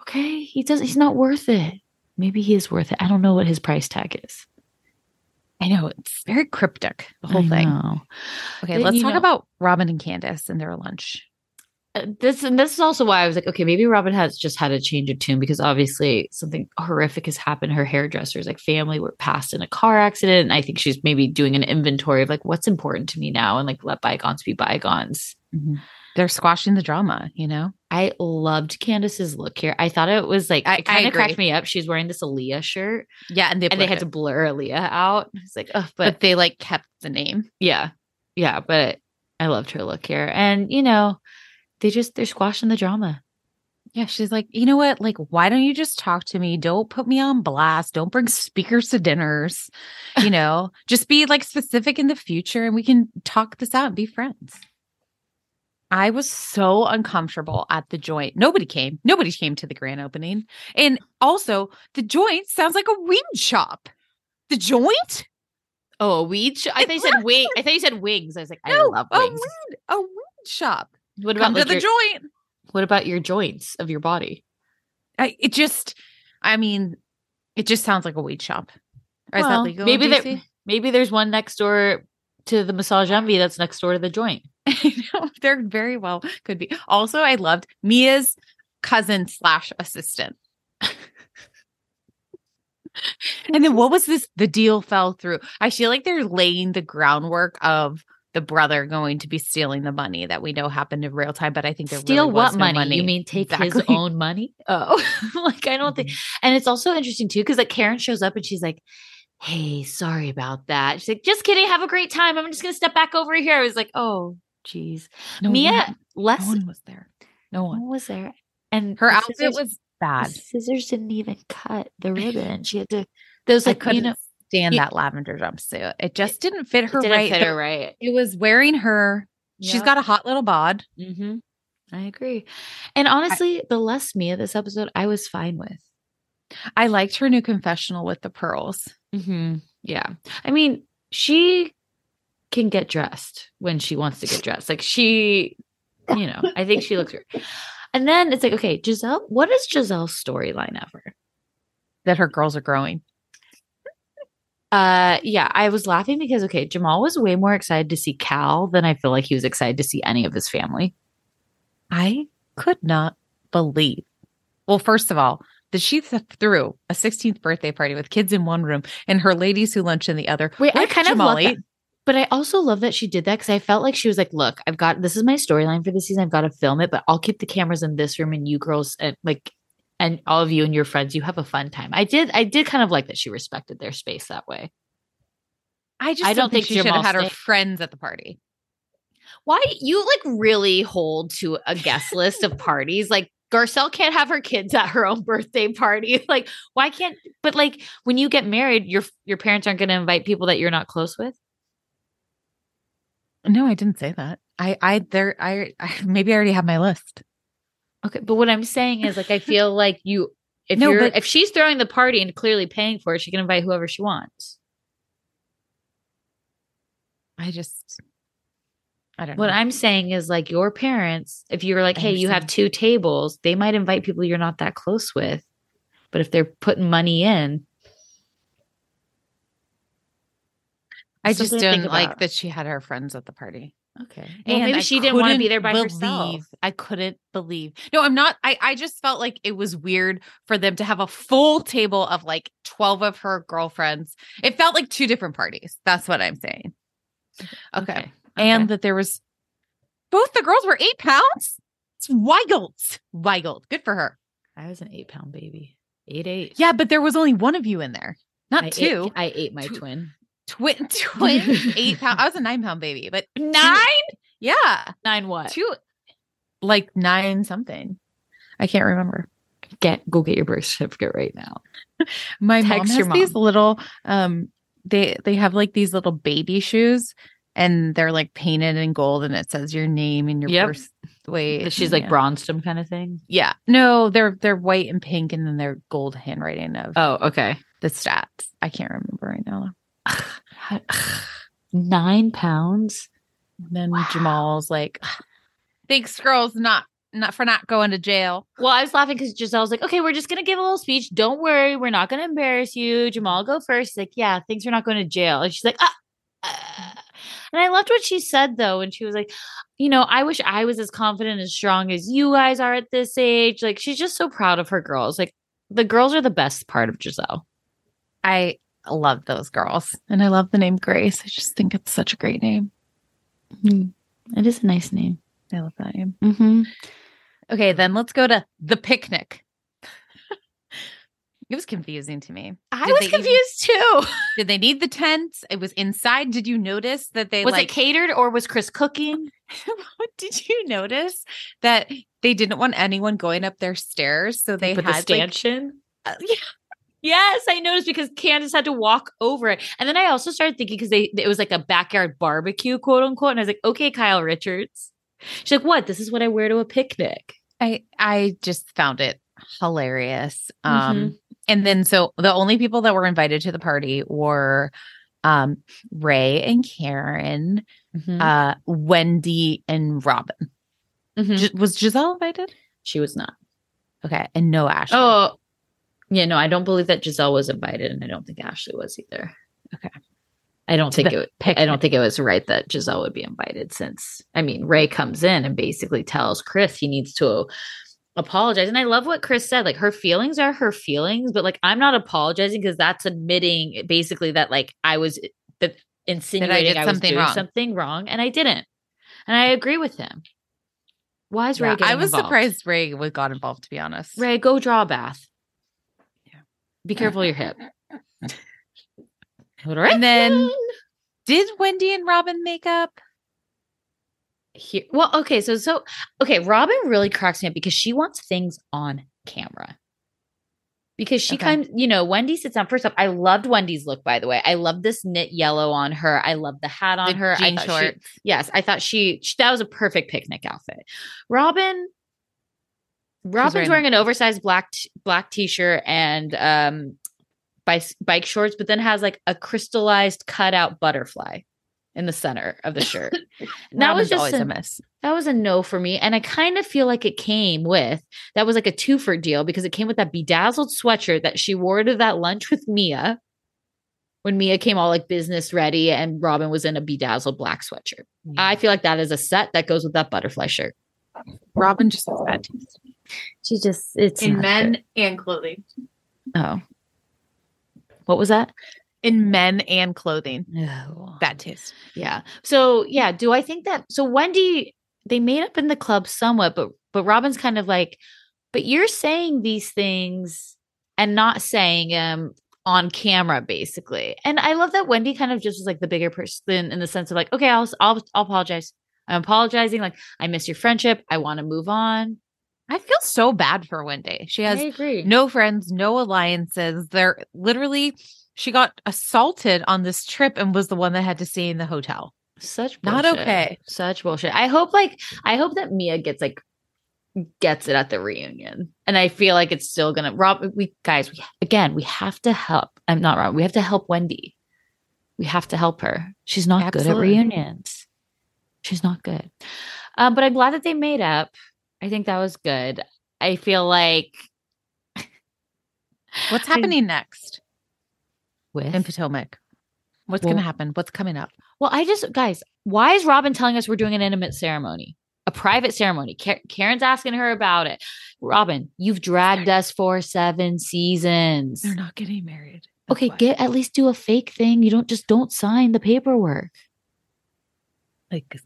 B: Okay, he doesn't. He's not worth it. Maybe he is worth it. I don't know what his price tag is.
A: I know it's very cryptic, the whole
B: I
A: thing.
B: know.
A: Okay,
B: Then,
A: let's talk
B: know-
A: about Robyn and Candiace and their lunch.
B: This and this is also why I was like, okay, maybe Robyn has just had a change of tune because obviously something horrific has happened. Her hairdresser's like family were passed in a car accident. And I think she's maybe doing an inventory of like what's important to me now and like let bygones be bygones. Mm-hmm.
A: They're squashing the drama, you know?
B: I loved Candiace's look here. I thought it was like
A: I-
B: it kind of cracked me up. She's wearing this Aaliyah shirt
A: Yeah, and they
B: and they had to blur Aaliyah out. It's like, oh,
A: but,
B: but
A: they like kept the name.
B: yeah, yeah, but I loved her look here. And you know, they just they're squashing the drama.
A: Yeah, she's like, you know what? Like, why don't you just talk to me? Don't put me on blast. Don't bring speakers to dinners. You know, just be like specific in the future and we can talk this out and be friends. I was so uncomfortable at the joint. Nobody came. Nobody came to the grand opening. And also, the joint sounds like a weed shop. The joint?
B: Oh, a weed? Sh- I thought you said wing. I thought you said wings. I was like, I
A: No,
B: love
A: a
B: wings.
A: weed, a weed shop.
B: What about like,
A: the
B: your,
A: joint.
B: what about your joints of your body?
A: I, it just, I mean, it just sounds like a weed shop. Or is that
B: Well,
A: legal?
B: maybe there, maybe there's one next door to the massage envy that's next door to the joint.
A: They're very well could be. Also, I loved Mia's cousin slash assistant. and then what was this? The deal fell through. I feel like they're laying the groundwork of the brother going to be stealing the money that we know happened in real time. But I think there
B: Steal
A: really was
B: what
A: no
B: money? You mean take his own money? Oh, like I don't think. Mm-hmm. And it's also interesting too because like Karen shows up and she's like, "Hey, sorry about that." She's like, "Just kidding. Have a great time. I'm just gonna step back over here." I was like, "Oh, geez."
A: No
B: Mia,
A: one-
B: less
A: no one was there. No
B: no
A: one.
B: one was there, and
A: Her
B: the
A: outfit
B: scissors-
A: was bad.
B: scissors didn't even cut the ribbon. She had to. Those like you know,
A: stand that lavender jumpsuit. It just didn't fit her
B: didn't
A: right.
B: fit her right.
A: It was wearing her. She's got a hot little bod.
B: Mm-hmm. I agree. And honestly, the less Mia this episode, I was fine with.
A: I liked her new confessional with the pearls.
B: Mm-hmm. Yeah. I mean, she can get dressed when she wants to get dressed. Like she, you know, I think she looks great. And then it's like, okay, Gizelle, what is Gizelle's storyline ever?
A: That her girls are growing.
B: Uh yeah, I was laughing because okay, Jamal was way more excited to see Cal than I feel like he was excited to see any of his family.
A: I could not believe. Well, first of all, that she th- threw a 16th birthday party with kids in one room and her ladies who lunch in the other.
B: Wait, I kind of love that. But I also love that she did that because I felt like she was like, "Look, I've got this is my storyline for the season. I've got to film it, but I'll keep the cameras in this room, and you girls, and like, and all of you and your friends, you have a fun time." I did, I did kind of like that she respected their space that way.
A: I just
B: I
A: don't
B: don't
A: think
B: think
A: she should have had her friends at the party.
B: Why you like really hold to a guest list of parties? Like Garcelle can't have her kids at her own birthday party. Like, why can't? But like, when you get married, your your parents aren't going to invite people that you're not close with.
A: No, I didn't say that. I, I, there, I, I maybe I already have my list.
B: Okay, but what I'm saying is like I feel like you if
A: No,
B: you're
A: but-
B: if she's throwing the party and clearly paying for it, she can invite whoever she wants.
A: I just, I don't
B: What
A: know.
B: I'm saying is like your parents, if you're like, hey, you have two tables, they might invite people you're not that close with. But if they're putting money in,
A: I just
B: something to think
A: didn't like that she had her friends at the party.
B: Okay. Well, maybe
A: I
B: she didn't want to be there by
A: believe,
B: herself.
A: I couldn't believe. No, I'm not. I, I just felt like it was weird for them to have a full table of like 12 of her girlfriends. It felt like two different parties. That's what I'm saying. Okay. And that there was both the girls were eight pounds. It's wild. Wild. Good for her.
B: I was an eight pound baby. Eight eight.
A: Yeah, but there was only one of you in there, not
B: I
A: two.
B: Ate, I ate my
A: Two-
B: twin.
A: Twin, twin, eight pound. I was a nine pound baby, but
B: Nine?
A: yeah,
B: Nine what?
A: two, like nine something. I can't remember.
B: Get go get your birth certificate right now.
A: My mom
B: Text
A: has
B: your
A: these little um they they have like these little baby shoes and they're like painted in gold and it says your name and your
B: Yep.
A: birth weight.
B: She's like
A: yeah.
B: bronzed him kind of thing.
A: Yeah. No, they're they're white and pink and then they're gold handwriting of
B: Oh, okay.
A: the stats. I can't remember right now.
B: Nine pounds.
A: And then
B: Wow.
A: Jamal's like thanks girls not not for not going to jail.
B: Well, I was laughing because Gizelle's like, okay, we're just gonna give a little speech. Don't worry, we're not gonna embarrass you. Jamal, go first. He's like, yeah, thanks for not going to jail. And she's like, ah. ah." And I loved what she said though, and she was like, you know, I wish I was as confident and strong as you guys are at this age. Like, she's just so proud of her girls. Like, the girls are the best part of Gizelle.
A: I love those girls. And I love the name Grace. I just think it's such a great name.
B: It is a nice name.
A: I love that name.
B: Mm-hmm.
A: Okay, then let's go to the picnic. it was confusing to me.
B: I
A: Did
B: was
A: they even-
B: confused too.
A: Did they need the tent? It was inside. Did you notice that they
B: was
A: like
B: it catered or was Chris cooking?
A: What did you notice that they didn't want anyone going up their stairs? So they
B: put
A: had
B: the
A: like
B: stanchion.
A: uh, yeah,
B: Yes, I noticed because Candiace had to walk over it. And then I also started thinking because they it was like a backyard barbecue, quote unquote. And I was like, okay, Kyle Richards. She's like, what? This is what I wear to a picnic.
A: I I just found it hilarious. Um
B: Mhm.
A: and then so the only people that were invited to the party were um Ray and Karen,
B: Mhm.
A: uh Wendy and Robyn.
B: Mhm.
A: Gi- was Gizelle invited?
B: she was not.
A: Okay, and no Ashley.
B: Oh, yeah, no, I don't believe that Gizelle was invited, and I don't think Ashley was either.
A: Okay.
B: I don't think it. I don't think it was right that Gizelle would be invited, since I mean Ray comes in and basically tells Chris he needs to apologize, and I love what Chris said. Like her feelings are her feelings, but like I'm not apologizing because that's admitting basically that like I was that insinuating I,
A: something
B: was doing
A: wrong?
B: something wrong, and I didn't. And I agree with him. Why is Ray?
A: Yeah, I was
B: involved?
A: surprised Ray got involved. To be honest,
B: Ray, go draw a bath. Be careful your hip.
A: And then- did Wendy and Robyn make up?
B: Here, well, okay, so so okay, Robyn really cracks me up because she wants things on camera. Because she
A: Okay.
B: kind you know, Wendy sits down. First up, I loved Wendy's look, by the way. I love this knit yellow on her. I love the hat on
A: The
B: her. I
A: jean
B: thought she- yes, I thought she, she that was a perfect picnic outfit. Robyn Robyn's
A: wearing-
B: wearing an oversized black t- black t-shirt and um bike bike shorts, but then has like a crystallized cutout butterfly in the center of the shirt. that was just
A: always
B: a,
A: a miss.
B: that was a no for me. And I kind of feel like it came with that was like a two for deal because it came with that bedazzled sweatshirt that she wore to that lunch with Mia when Mia came all like business ready and Robyn was in a bedazzled black sweatshirt. I feel like that is a set that goes with that butterfly shirt.
A: Robyn just has bad taste.
B: She just, it's
A: in men
B: good.
A: and clothing.
B: Oh. What was that?
A: In men and clothing,
B: No.
A: bad taste.
B: Yeah. So yeah, do I think that so Wendy they made up in the club somewhat, but but Robyn's kind of like, but you're saying these things and not saying them on camera, basically. And I love that Wendy kind of just was like the bigger person in the sense of like, okay, I'll I'll, I'll apologize. I'm apologizing. Like I miss your friendship. I want to move on.
A: I feel so bad for Wendy. She has no friends, no alliances. They're literally she got assaulted on this trip and was the one that had to stay in the hotel.
B: Such
A: Not okay.
B: Such bullshit. I hope like I hope that Mia gets like gets it at the reunion. And I feel like it's still gonna Rob we guys, we again, we have to help. I'm not wrong. We have to help Wendy. We have to help her. She's not good at reunions. She's not good. Um, but I'm glad that they made up. I think that was good. I feel like
A: What's
B: I-
A: happening next
B: with
A: in Potomac? What's
B: Well-
A: going to happen? What's coming up?
B: Well, I just, guys, why is Robyn telling us we're doing an intimate ceremony, a private ceremony? Ka- Karen's asking her about it. Robyn, you've dragged us for seven seasons.
A: They're not getting married. That's
B: Okay,
A: why.
B: get at least do a fake thing. You don't just don't sign the paperwork.
A: like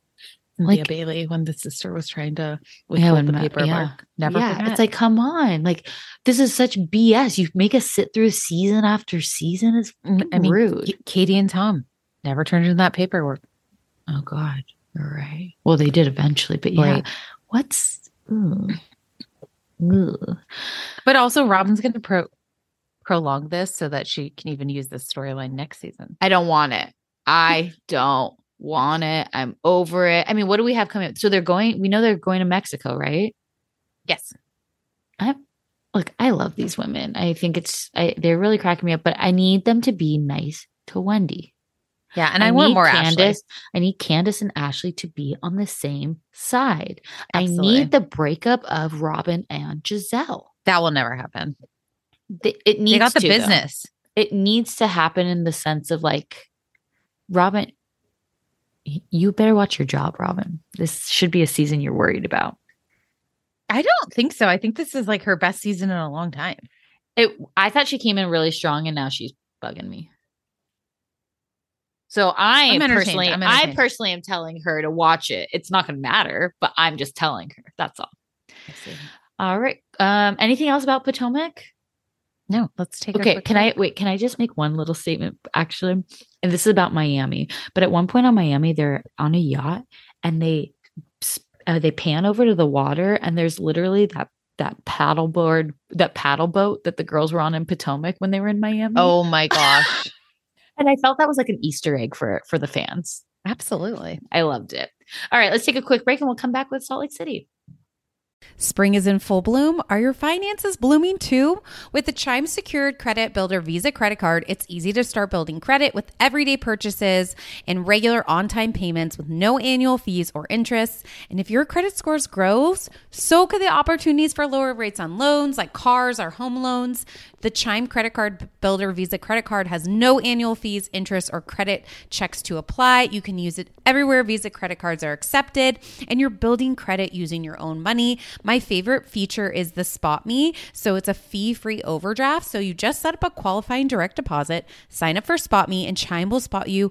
A: Cynthia
B: Like-
A: Bailey when the sister was trying to
B: Yeah,
A: withhold
B: when
A: the
B: Ma-
A: paperwork.
B: yeah.
A: Never
B: yeah,
A: forget.
B: it's like, come on, like this is such BS. You make us sit through season after season. Is
A: N- I mean,
B: rude.
A: K- Katie and Tom never turned in that paperwork.
B: oh God, you're right. Well, they did eventually, but yeah,
A: Right.
B: what's ugh. Ugh.
A: But also, Robin's going to pro- prolong this so that she can even use this storyline next season.
B: I don't want it. I don't want it. I'm over it. I mean, what do we have coming up? So they're going, we know they're going to Mexico, right?
A: Yes.
B: I look, I love these women. I think it's I, they're really cracking me up, but I need them to be nice to Wendy.
A: Yeah, and I, want
B: need
A: more Ashley.
B: Candiace. I need Candiace and Ashley to be on the same side. I need the breakup of Robyn and Gizelle.
A: That will never happen.
B: Th- It needs
A: They got the
B: to, though.
A: business.
B: it needs to happen in the sense of like robyn you better watch your job robyn. This should be a season you're worried about.
A: I don't think so. I think this is like her best season in a long time.
B: it i thought she came in really strong and now she's bugging me. So i
A: I'm
B: personally
A: I'm
B: i personally am telling her to watch it. It's not going to matter but i'm just telling her. That's all. All right. Um anything else about potomac
A: No, let's take.
B: Okay, can
A: break.
B: I wait? Can I just make one little statement actually? And this is about Miami. But at one point on Miami, they're on a yacht and they uh, they pan over to the water and there's literally that that paddleboard, that paddle boat that the girls were on in Potomac when they were in Miami.
A: Oh my gosh!
B: and I felt that was like an Easter egg for for the fans.
A: Absolutely.
B: I loved it. All right, let's take a quick break and we'll come back with Salt Lake City.
C: Spring is in full bloom. Are your finances blooming too? With the Chime Secured Credit Builder Visa credit card, it's easy to start building credit with everyday purchases and regular on time payments with no annual fees or interest. And if your credit scores grows, so could the opportunities for lower rates on loans like cars or home loans. The Chime Credit Card Builder Visa credit card has no annual fees, interest, or credit checks to apply. You can use it everywhere Visa credit cards are accepted, and you're building credit using your own money. My favorite feature is the Spot Me. So it's a fee free overdraft. So you just set up a qualifying direct deposit, sign up for Spot Me, and Chime will spot you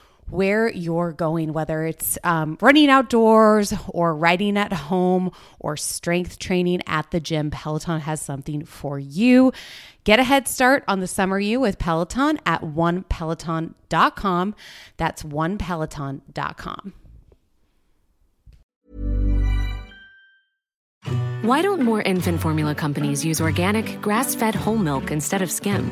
A: where you're going, whether it's um, running outdoors or riding at home or strength training at the gym, Peloton has something for you. Get a head start on the summer you with Peloton at onepeloton.com. That's onepeloton.com.
D: Why don't more infant formula companies use organic, grass fed whole milk instead of skim?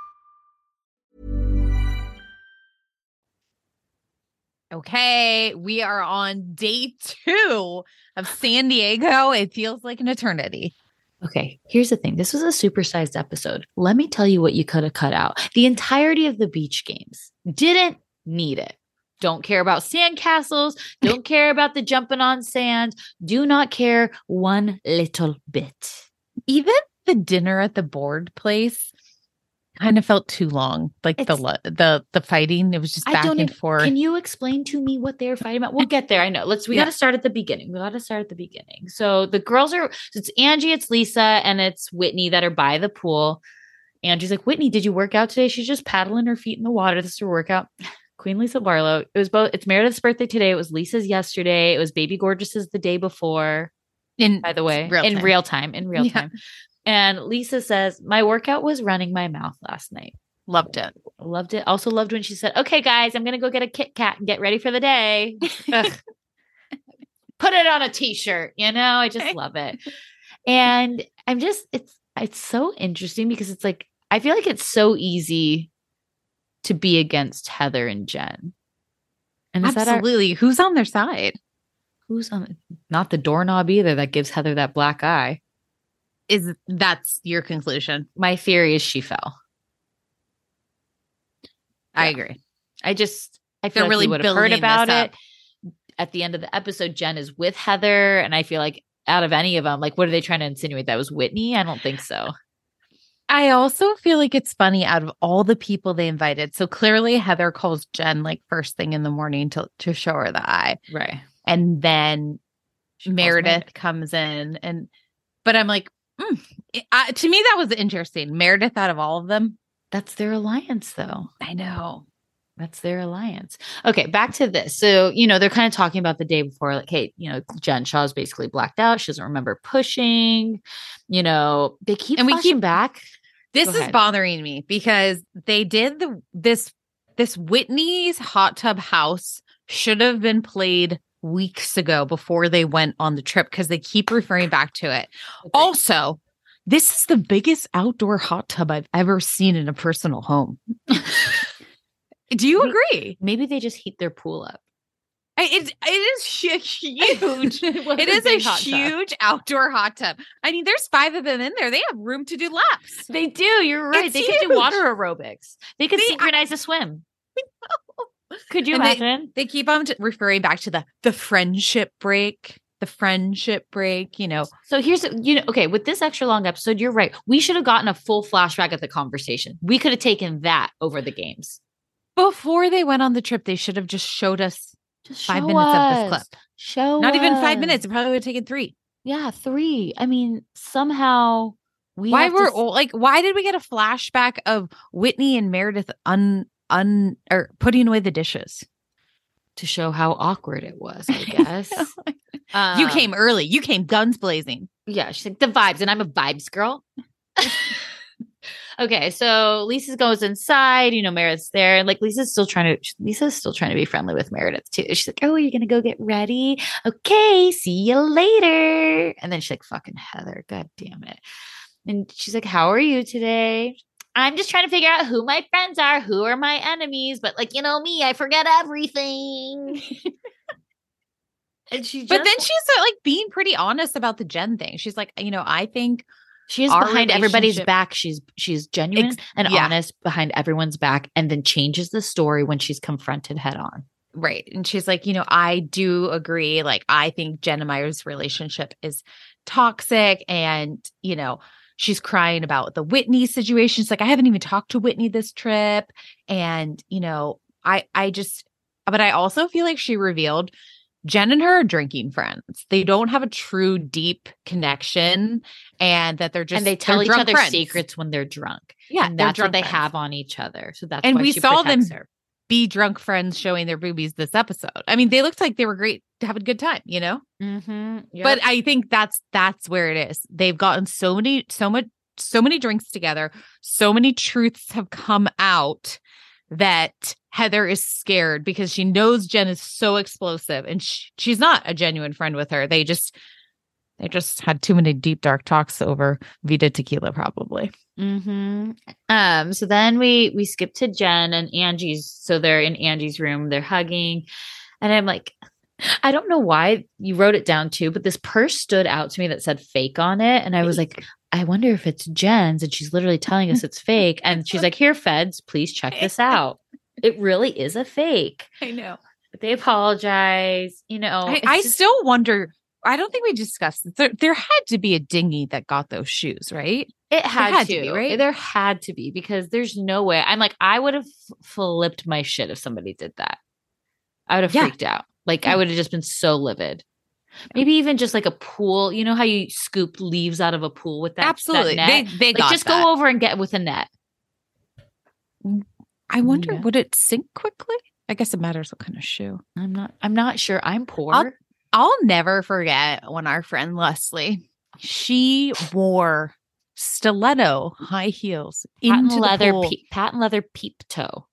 E: Okay, we are on day two of San Diego. It feels like an eternity.
B: Okay, here's the thing. This was a supersized episode. Let me tell you what you could have cut out. The entirety of the beach games didn't need it. Don't care about sand castles. Don't care about the jumping on sand. Do not care one little bit.
E: Even the dinner at the board place kind of felt too long. Like the
B: It's-
E: lo- the the fighting, it was just back and
B: even-
E: forth.
B: Can you explain to me what they're fighting about? We'll get there. I know. Let's. We
E: Yeah.
B: got to start at the beginning. We got to start at the beginning. So the girls are. It's Angie, it's Lisa, and it's Whitney that are by the pool. Angie's like, Whitney, did you work out today? She's just paddling her feet in the water. This is her workout. Queen Lisa Barlow. It was both. It's Meredith's birthday today. It was Lisa's yesterday. It was Baby Gorgeous's the day before.
E: in
B: By the way,
E: real
B: in
E: time.
B: real time. In real
E: Yeah.
B: time. And Lisa says, my workout was running my mouth last night.
E: loved it.
B: Loved it. Also loved when she said, "Okay, guys, I'm gonna go get a Kit Kat and get ready for the day." Put it on a T-shirt. You know, I just love it. And I'm just it's it's so interesting because it's like I feel like it's so easy to be against Heather and Jen. And is that our,
E: Absolutely. Who's on their side?
B: who's on? Not the doorknob either. That gives Heather that black eye.
A: Is that's your conclusion?
B: My theory is she fell.
A: I agree.
B: I just I
A: They're
B: feel like
A: really
B: would have heard about it. At the end of the episode, Jen is with Heather, and I feel like out of any of them, like, what are they trying to insinuate? That was Whitney? I don't think so.
A: I also feel like it's funny out of all the people they invited. So clearly Heather calls Jen like first thing in the morning to to show her the eye.
B: Right.
A: And then Meredith,
B: Meredith.
A: comes in and but I'm like mm, it- to me that was interesting. Meredith out of all of them.
B: That's their alliance, though.
A: I know.
B: That's their alliance. Okay, back to this. So, you know, they're kind of talking about the day before, like, hey, you know, Jen Shah's basically blacked out. She doesn't remember pushing. You know, they keep
A: And we keep-
B: back.
A: This
B: Go
A: is
B: ahead.
A: bothering me because they did the this this Whitney's hot tub house should have been played weeks ago before they went on the trip because they keep referring back to it. Also, this is the biggest outdoor hot tub I've ever seen in a personal home. Do you agree?
B: Maybe they just heat their pool up.
A: I- It, it is huge. it is a
B: big tub.
A: huge outdoor hot tub. I mean, there's five of them in there. They have room to do laps.
B: They do. You're right.
A: It's
B: they could do water aerobics. They could
A: They-
B: synchronize a swim. Could you
A: And
B: imagine?
A: They keep on referring back to the the friendship break, the friendship break. You know,
B: so here's you know okay with this extra long episode. You're right. We should have gotten a full flashback of the conversation. We could have taken that over the games.
A: before they went on the trip, they should have just showed us
B: Just
A: five minutes of this clip.
B: Show
A: Not even five minutes. It probably would have taken three.
B: Yeah, three. I mean, somehow we
A: why
B: to
A: were oh, like why did we get a flashback of Whitney and Meredith un un or putting away the dishes?
B: to show how awkward it was. I guess
A: you
B: Um,
A: came early. You came guns blazing.
B: Yeah, she's like the vibes, and I'm a vibes girl. okay, so Lisa goes inside. You know, Meredith's there, and like Lisa's still trying to. Lisa's still trying to be friendly with Meredith too. She's like, "Oh, you're gonna go get ready? Okay, see you later." And then she's like, "Fucking Heather, god damn it!" And she's like, "How are you today?" I'm just trying to figure out who my friends are, who are my enemies, but like you know me, I forget everything. and she,
A: But then she's uh, like being pretty honest about the Jen thing. She's like, you know, I think
B: She is behind everybody's back. She's she's genuine
A: Ex-
B: and
A: yeah.
B: honest behind everyone's back, and then changes the story when she's confronted head on.
A: Right. And she's like, you know, I do agree. Like, I think Jen and Meyer's relationship is toxic. And, you know, she's crying about the Whitney situation. She's like, I haven't even talked to Whitney this trip. And, you know, I, I just, but I also feel like she revealed Jen and her are drinking friends. They don't have a true deep connection and that they're just,
B: and they tell each other
A: friends.
B: secrets when they're drunk.
A: Yeah.
B: and that's what they
A: friends.
B: have on each other. So that's
A: And
B: why
A: we saw them
B: her.
A: Be drunk friends showing their boobies this episode. I mean, they looked like they were great to have a good time, you know?
B: Mm-hmm.
A: But I think that's that's where it is. They've gotten so many so much so many drinks together. So many truths have come out that Heather is scared because she knows Jen is so explosive and sh- she's not a genuine friend with her. They just they just had too many deep dark talks over Vida tequila probably.
B: Mm-hmm. Um, so then we we skip to Jen and Angie's. So they're in Angie's room, they're hugging. And I'm like, I don't know why you wrote it down too, but this purse stood out to me that said fake on it. And I was like, I wonder if it's Jen's. And she's literally telling us it's fake. And she's like, Here, feds, please check this out. It really is a fake.
A: I know.
B: But they apologize. You know,
A: I, I still wonder. I don't think we discussed this. There, there had to be a dinghy that got those shoes, right?
B: It had,
A: had
B: to,
A: to be, right?
B: There had to be because there's no way. I'm like, I would have flipped my shit if somebody did that. I would have
A: Yeah.
B: freaked out. Like I would have just been so livid. Maybe even just like a pool. You know how you scoop leaves out of a pool with that? that
A: Absolutely.
B: net?
A: They they
B: Like,
A: got
B: just
A: that.
B: go over and get with a net.
A: Mm, I wonder,
B: Yeah.
A: would it sink quickly? I guess it matters what kind of shoe.
B: I'm not. I'm not sure. I'm poor.
A: I'll- I'll never forget when our friend Leslie, she wore stiletto high heels
B: patent
A: into
B: leather, pe- patent leather peep toe,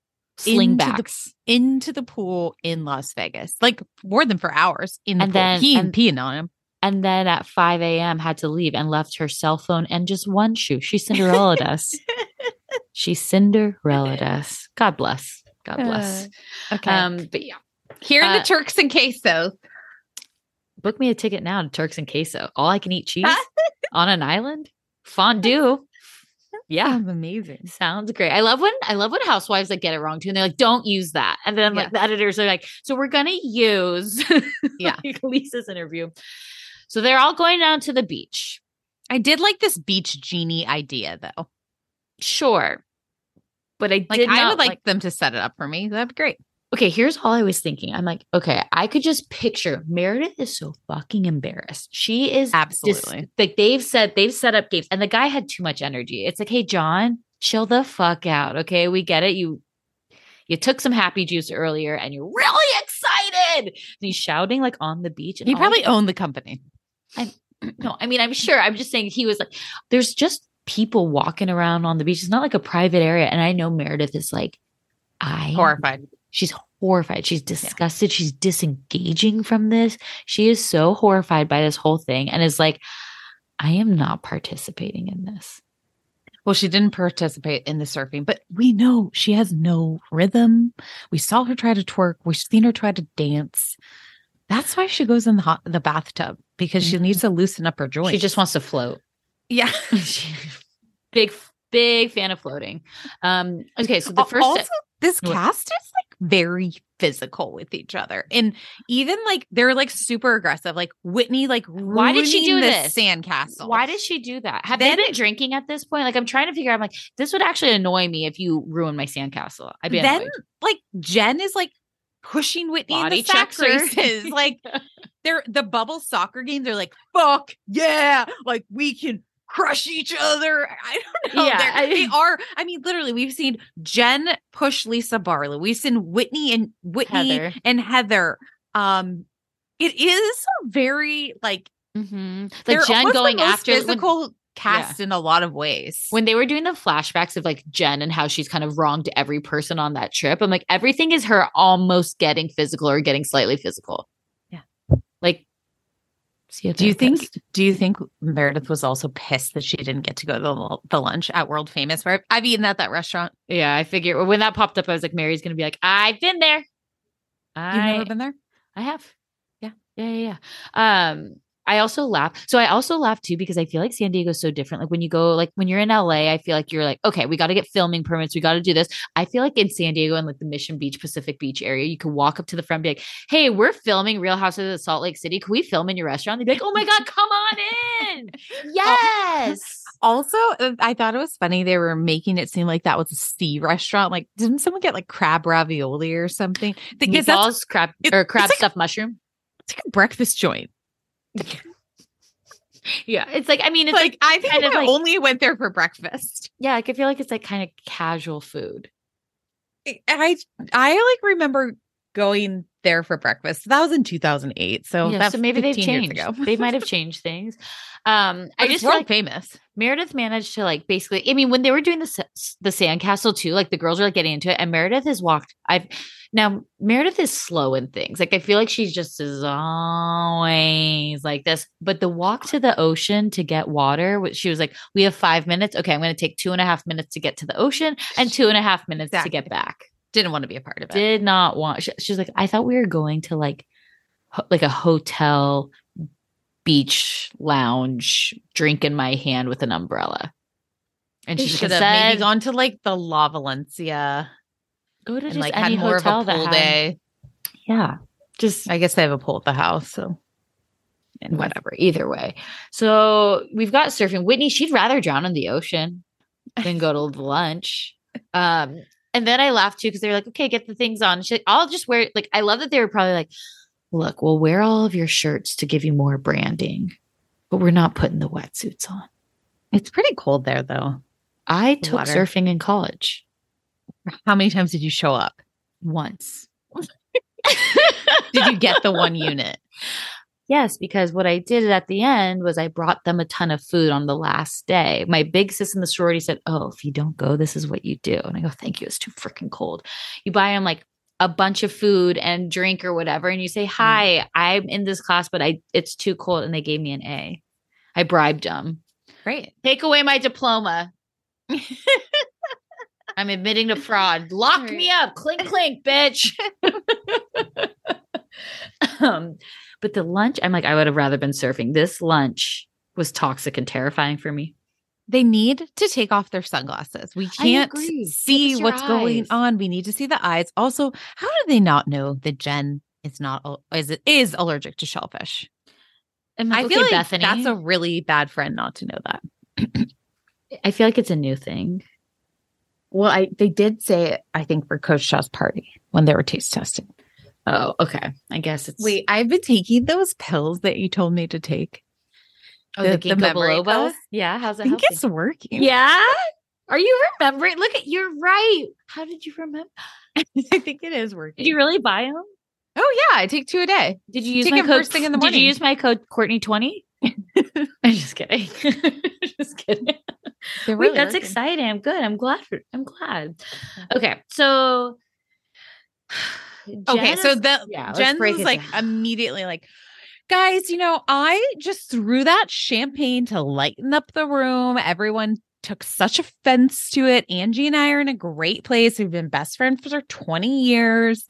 A: Into the-
B: slingbacks.
A: into the pool in Las Vegas. Like more than for hours in the
B: And
A: pool,
B: then-
A: peeing,
B: and-
A: peeing on him.
B: and then at 5 a.m. had to leave and left her cell phone and just one shoe. She Cinderella'd us. She Cinderella'd us. God bless. God bless.
A: Okay.
B: Um, but yeah,
A: Here in
B: uh,
A: the Turks and Quesos.
B: Book me a ticket now to Turks and Queso. All I can eat cheese on an island. fondue. Yeah.
A: Sounds amazing.
B: Sounds great. I love when I love when housewives like get it wrong too. And they're like, don't use that. And then like the editors are like, so we're gonna use
A: Yeah.
B: like, Lisa's interview. So they're all going down to the beach.
A: I did like this beach genie idea though.
B: Sure. But I
A: Like
B: did
A: I would like, them to set it up for me. That'd be great.
B: Okay, here's all I was thinking. I'm like, okay, I could just picture Meredith is so fucking embarrassed. She is dis-
A: Absolutely.
B: like they've said they've set up games, and the guy had too much energy. It's like, hey, John, chill the fuck out. Okay, we get it. You you took some happy juice earlier, and you're really excited. And he's shouting like on the beach. And
A: He probably owned the company.
B: I no, I mean, I'm sure. I'm just saying he was like, there's just people walking around on the beach. It's not like a private area. And I know Meredith is like, I
A: Horrified.
B: She's horrified. She's disgusted. She's disengaging from this. She is so horrified by this whole thing and is like, I am not participating in this.
A: Well, she didn't participate in the surfing, but we know she has no rhythm. We saw her try to twerk. We've seen her try to dance. That's why she goes in the hot, the bathtub because she needs to loosen up her joints.
B: She just wants to float.
A: yeah.
B: Big, big fan of floating. Um, okay, so the first
A: also this
B: What?
A: cast is very physical with each other, and even like they're like super aggressive. Like Whitney, like
B: Why did she do this?
A: Sandcastle.
B: Why did she do that? Have
A: Then-
B: they been drinking at this point? Like, I'm trying to figure out. I'm like, this would actually annoy me if you ruin my sandcastle. I'd be
A: then
B: annoyed.
A: like Jen is like pushing Whitney
B: Body
A: in the sack races. like they're the bubble soccer games. They're like fuck yeah, like we can crush each other. I don't know.
B: Yeah, I-
A: they are. I mean, literally, we've seen Jen push Lisa Barlow. We've seen Whitney and Whitney
B: Heather.
A: and Heather. Um, it is very like mm-hmm.
B: Like Jen going after when-
A: physical cast in a lot of ways.
B: when they were doing the flashbacks of like Jen and how she's kind of wronged every person on that trip, I'm like, everything is her almost getting physical or getting slightly physical.
A: Yeah.
B: Like, see,
A: Do you think? Do you think Meredith was also pissed that she didn't get to go to the, the lunch at World Famous? Where I've eaten at that restaurant.
B: Yeah, I figure when that popped up, I was like, Mary's gonna be like, I've been there.
A: You've never been there.
B: I have. Yeah. Yeah. Yeah. yeah. Um, I also laugh. So I also laugh too because I feel like San Diego is so different. Like when you go, like when you're in LA, I feel like you're like, okay, we got to get filming permits. We got to do this. I feel like in San Diego and like the Mission Beach, Pacific Beach area, you can walk up to the front and be like, hey, we're filming Real Houses of Salt Lake City. Can we film in your restaurant? They'd be like, oh my God, come on in. Yes.
A: Also, uh, I thought it was funny they were making it seem like that was a sea restaurant. Like, didn't someone get like crab ravioli or something? Because
B: Meatballs, crab or crab
A: like-
B: stuffed mushroom.
A: it's like a breakfast joint.
B: Yeah. It's like, I mean, it's
A: like,
B: like,
A: I think I
B: like-
A: only went there for breakfast.
B: yeah, like I feel like it's like kind of casual food.
A: I I like remember going there for breakfast. That was in 2008. So
B: yeah,
A: that's
B: so maybe they've changed. they might have changed things. Um, I
A: But it's
B: just feel
A: world
B: like
A: famous.
B: Meredith managed to like basically. I mean, when they were doing the the sandcastle too, like the girls were like getting into it, and Meredith has walked. I've now Meredith is slow in things. Like I feel like she's just is always like this. But the walk to the ocean to get water, which she was like, "We have five minutes. Okay, I'm going to take two and a half minutes to get to the ocean and two and a half minutes to get back."
A: Didn't want to be a part of it.
B: did not want she, she's like i thought we were going to like like a hotel beach lounge drink in my hand with an umbrella. And she
A: should have maybe
B: said
A: gone to like the La Valencia
B: go to
A: and
B: just
A: like
B: any
A: had more of
B: hotel
A: a
B: that
A: pool
B: had-
A: day.
B: yeah. Just
A: I guess they have a pool at the house. So.
B: And whatever either way. So we've got surfing. Whitney she'd rather drown in the ocean than go to lunch. Um and then i laughed too because they're like okay get the things on. She's like, i'll just wear like i love that they were probably like look we'll wear all of your shirts to give you more branding but we're not putting the wetsuits on
A: it's pretty cold there though.
B: i
A: The
B: took
A: water.
B: surfing in college
A: How many times did you show up?
B: once
A: Did you get the one unit?
B: Yes, because what I did at the end was I brought them a ton of food on the last day. My big sis in the sorority said, Oh, if you don't go, this is what you do. And I go, Thank you. It's too freaking cold. You buy them like a bunch of food and drink or whatever, and you say, Hi, I'm in this class, but I it's too cold. And they gave me an A. I bribed them.
A: Great.
B: Take away my diploma. I'm admitting to fraud. Lock me up. Clink clink, bitch. um, but the lunch, I'm like, I would have rather been surfing. This lunch was toxic and terrifying for me.
A: They need to take off their sunglasses. We can't see
B: Give us your
A: what's going on. We need to see the eyes. Also, how do they not know that Jen is not is is allergic to shellfish?
B: I'm
A: I feel like
B: Bethany.
A: that's a really bad friend not to know that.
B: I feel like it's a new thing.
A: Well, I they did say it, I think, for Coach Shah's party when they were taste testing.
B: Oh, okay. I guess it's
A: Wait, I've been taking those pills that you told me to take.
B: Oh, the,
A: the-
B: ginkgo
A: memory
B: biloba.
A: pills?
B: Yeah, how's
A: I
B: it
A: think
B: helping?
A: it's working.
B: Yeah. Are you remembering? Look at you're right. How did you remember?
A: I think it is working.
B: Did you really buy them?
A: oh yeah, I take two a day.
B: Did you use
A: Take
B: my code
A: first thing in the morning?
B: Did you use my code Courtney twenty? I'm just kidding. just kidding.
A: They're
B: Wait, that's
A: working.
B: exciting. I'm good. I'm glad. For, I'm glad. Okay, so
A: Okay, so the
B: yeah, let's
A: Jen
B: break
A: like
B: down.
A: immediately like, guys, you know, I just threw that champagne to lighten up the room. Everyone took such offense to it. Angie and I are in a great place. We've been best friends for 20 years.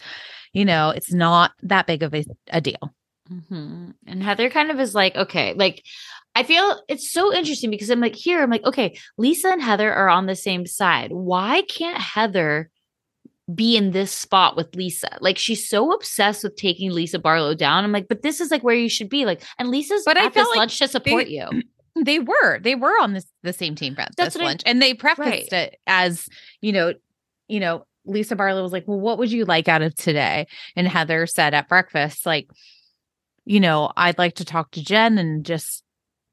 A: You know, it's not that big of a, a deal.
B: Mhm. And Heather kind of is like, okay, like I feel it's so interesting because I'm like, here, I'm like, okay, Lisa and Heather are on the same side. Why can't Heather be in this spot with Lisa? Like she's so obsessed with taking Lisa Barlow down. I'm like, but this is like where you should be. Like, and Lisa's
A: But I
B: at
A: felt
B: this
A: like
B: lunch to support
A: they-
B: you.
A: They were, they were on this the same team at
B: That's what I-
A: lunch. and they prefaced
B: Right.
A: it as, you know, you know, Lisa Barlow was like, Well, what would you like out of today? And Heather said at breakfast, like, you know, I'd like to talk to Jen and just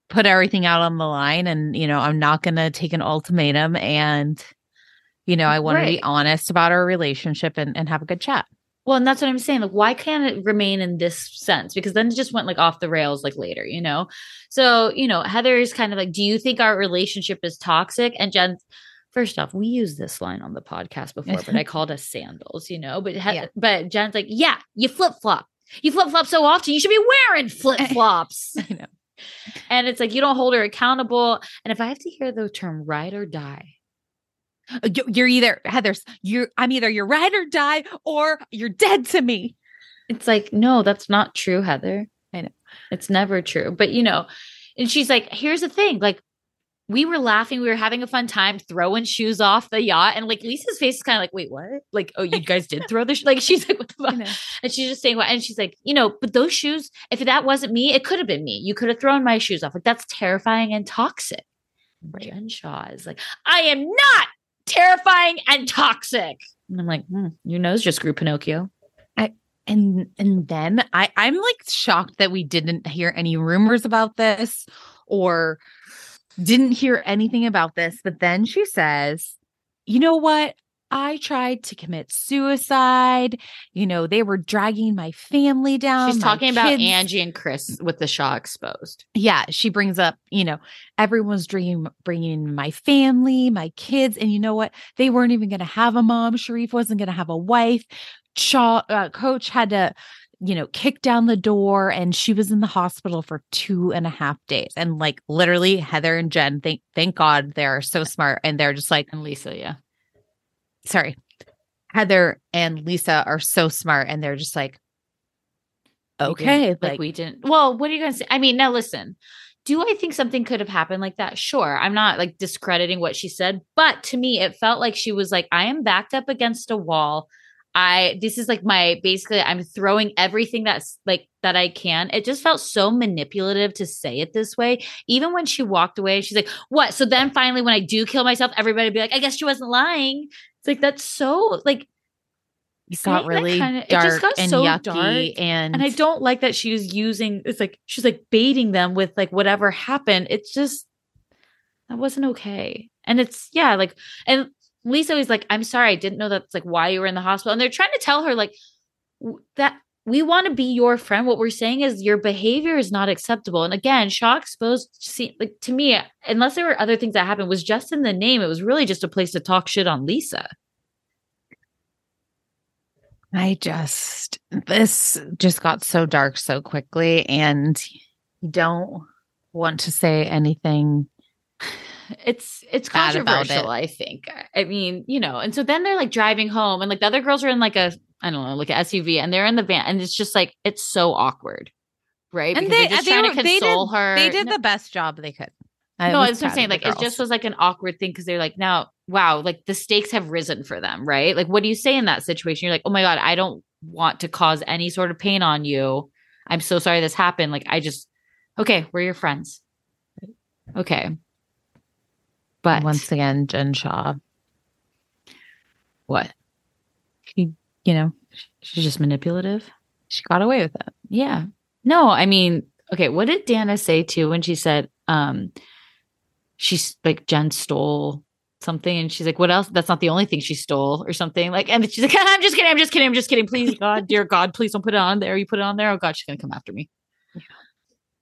A: put everything out on the line. And, you know, I'm not going to take an ultimatum. And, you know, I want to be honest about our relationship and, and have a good chat.
B: Well, and that's what I'm saying. Like, why can't it remain in this sense? Because then it just went like off the rails like later, you know? So, you know, Heather is kind of like, do you think our relationship is toxic? And Jen, first off, we used this line on the podcast before, but I called us sandals, you know? But he-
A: Yeah.
B: but Jen's like, yeah, you flip flop. You flip flop so often, you should be wearing flip flops.
A: I know.
B: and it's like, you don't hold her accountable. And if I have to hear the term ride or die,
A: Uh, you're either Heather's, you're, I'm either your ride or die or you're dead to me.
B: It's like, no, that's not true, Heather.
A: I know.
B: It's never true. But you know, and she's like, here's the thing. Like, we were laughing, we were having a fun time throwing shoes off the yacht. And like Lisa's face is kind of like, wait, what? Like, oh, you guys did throw the sh-? like she's like, what the fuck? And she's just saying what and she's like, you know, but those shoes, if that wasn't me, it could have been me. You could have thrown my shoes off. Like, that's terrifying and toxic. Jen Shah is like, I am not terrifying and toxic. And I'm like, hmm, your nose just grew Pinocchio.
A: and and then I I'm like shocked that we didn't hear any rumors about this or didn't hear anything about this. But then she says, "You know what? I tried to commit suicide. You know, they were dragging my family down.
B: She's talking about Angie and Chris with the Shah exposed.
A: yeah, she brings up, you know, everyone's dream bringing my family, my kids, and you know what? They weren't even going to have a mom. Sharrieff wasn't going to have a wife. Shah, uh, coach had to, you know, kick down the door, and she was in the hospital for two and a half days. And like literally, Heather and Jen, thank thank God they are so smart, and they're just like,
B: And Lisa, yeah.
A: Sorry, Heather and Lisa are so smart, and they're just like, okay,
B: didn't- like, we didn't. Well, what are you going to say? I mean, now listen. Do I think something could have happened like that? Sure. I'm not like discrediting what she said, but to me, it felt like she was like, I am backed up against a wall. I, this is like my basically, I'm throwing everything that's like that I can. It just felt so manipulative to say it this way. Even when she walked away, she's like, What? So then finally, when I do kill myself, everybody be like, I guess she wasn't lying. It's like, that's so like,
A: it got really
B: kinda- it
A: dark
B: just got
A: and
B: so
A: yucky,
B: dark.
A: and
B: and I don't like that she was using it's like she's like baiting them with like whatever happened. It's just that wasn't okay. And it's yeah, like and Lisa was like, I'm sorry, I didn't know that's like why you were in the hospital. And they're trying to tell her like that we want to be your friend. What we're saying is your behavior is not acceptable. And again, Shah exposed see, like to me, unless there were other things that happened, was just in the name. It was really just a place to talk shit on Lisa.
A: I just this just got so dark so quickly and you don't want to say anything
B: it's it's controversial
A: it.
B: i think i mean you know and so then they're like driving home and like the other girls are in like a i don't know like an suv and they're in the van and it's just like it's so awkward right
A: and
B: Because
A: they
B: just
A: they,
B: trying to console
A: did,
B: her
A: they did
B: No-
A: the best job they could I
B: no,
A: was
B: I'm
A: proud
B: saying. Like, it just was like an awkward thing because they're like, now, wow, like the stakes have risen for them, right? Like, what do you say in that situation? You're like, oh my God, I don't want to cause any sort of pain on you. I'm so sorry this happened. Like, I just, okay, we're your friends. Okay. But
A: once again, Jen Shah,
B: what?
A: You know,
B: She's just manipulative.
A: she got away with it.
B: Yeah. No, I mean, okay, what did Danna say too when she said um she's like Jen stole something and she's like, what else? That's not the only thing she stole or something. Like, and she's like, I'm just kidding, I'm just kidding, I'm just kidding. Please, God, dear God, please don't put it on there. You put it on there. Oh God, she's gonna come after me.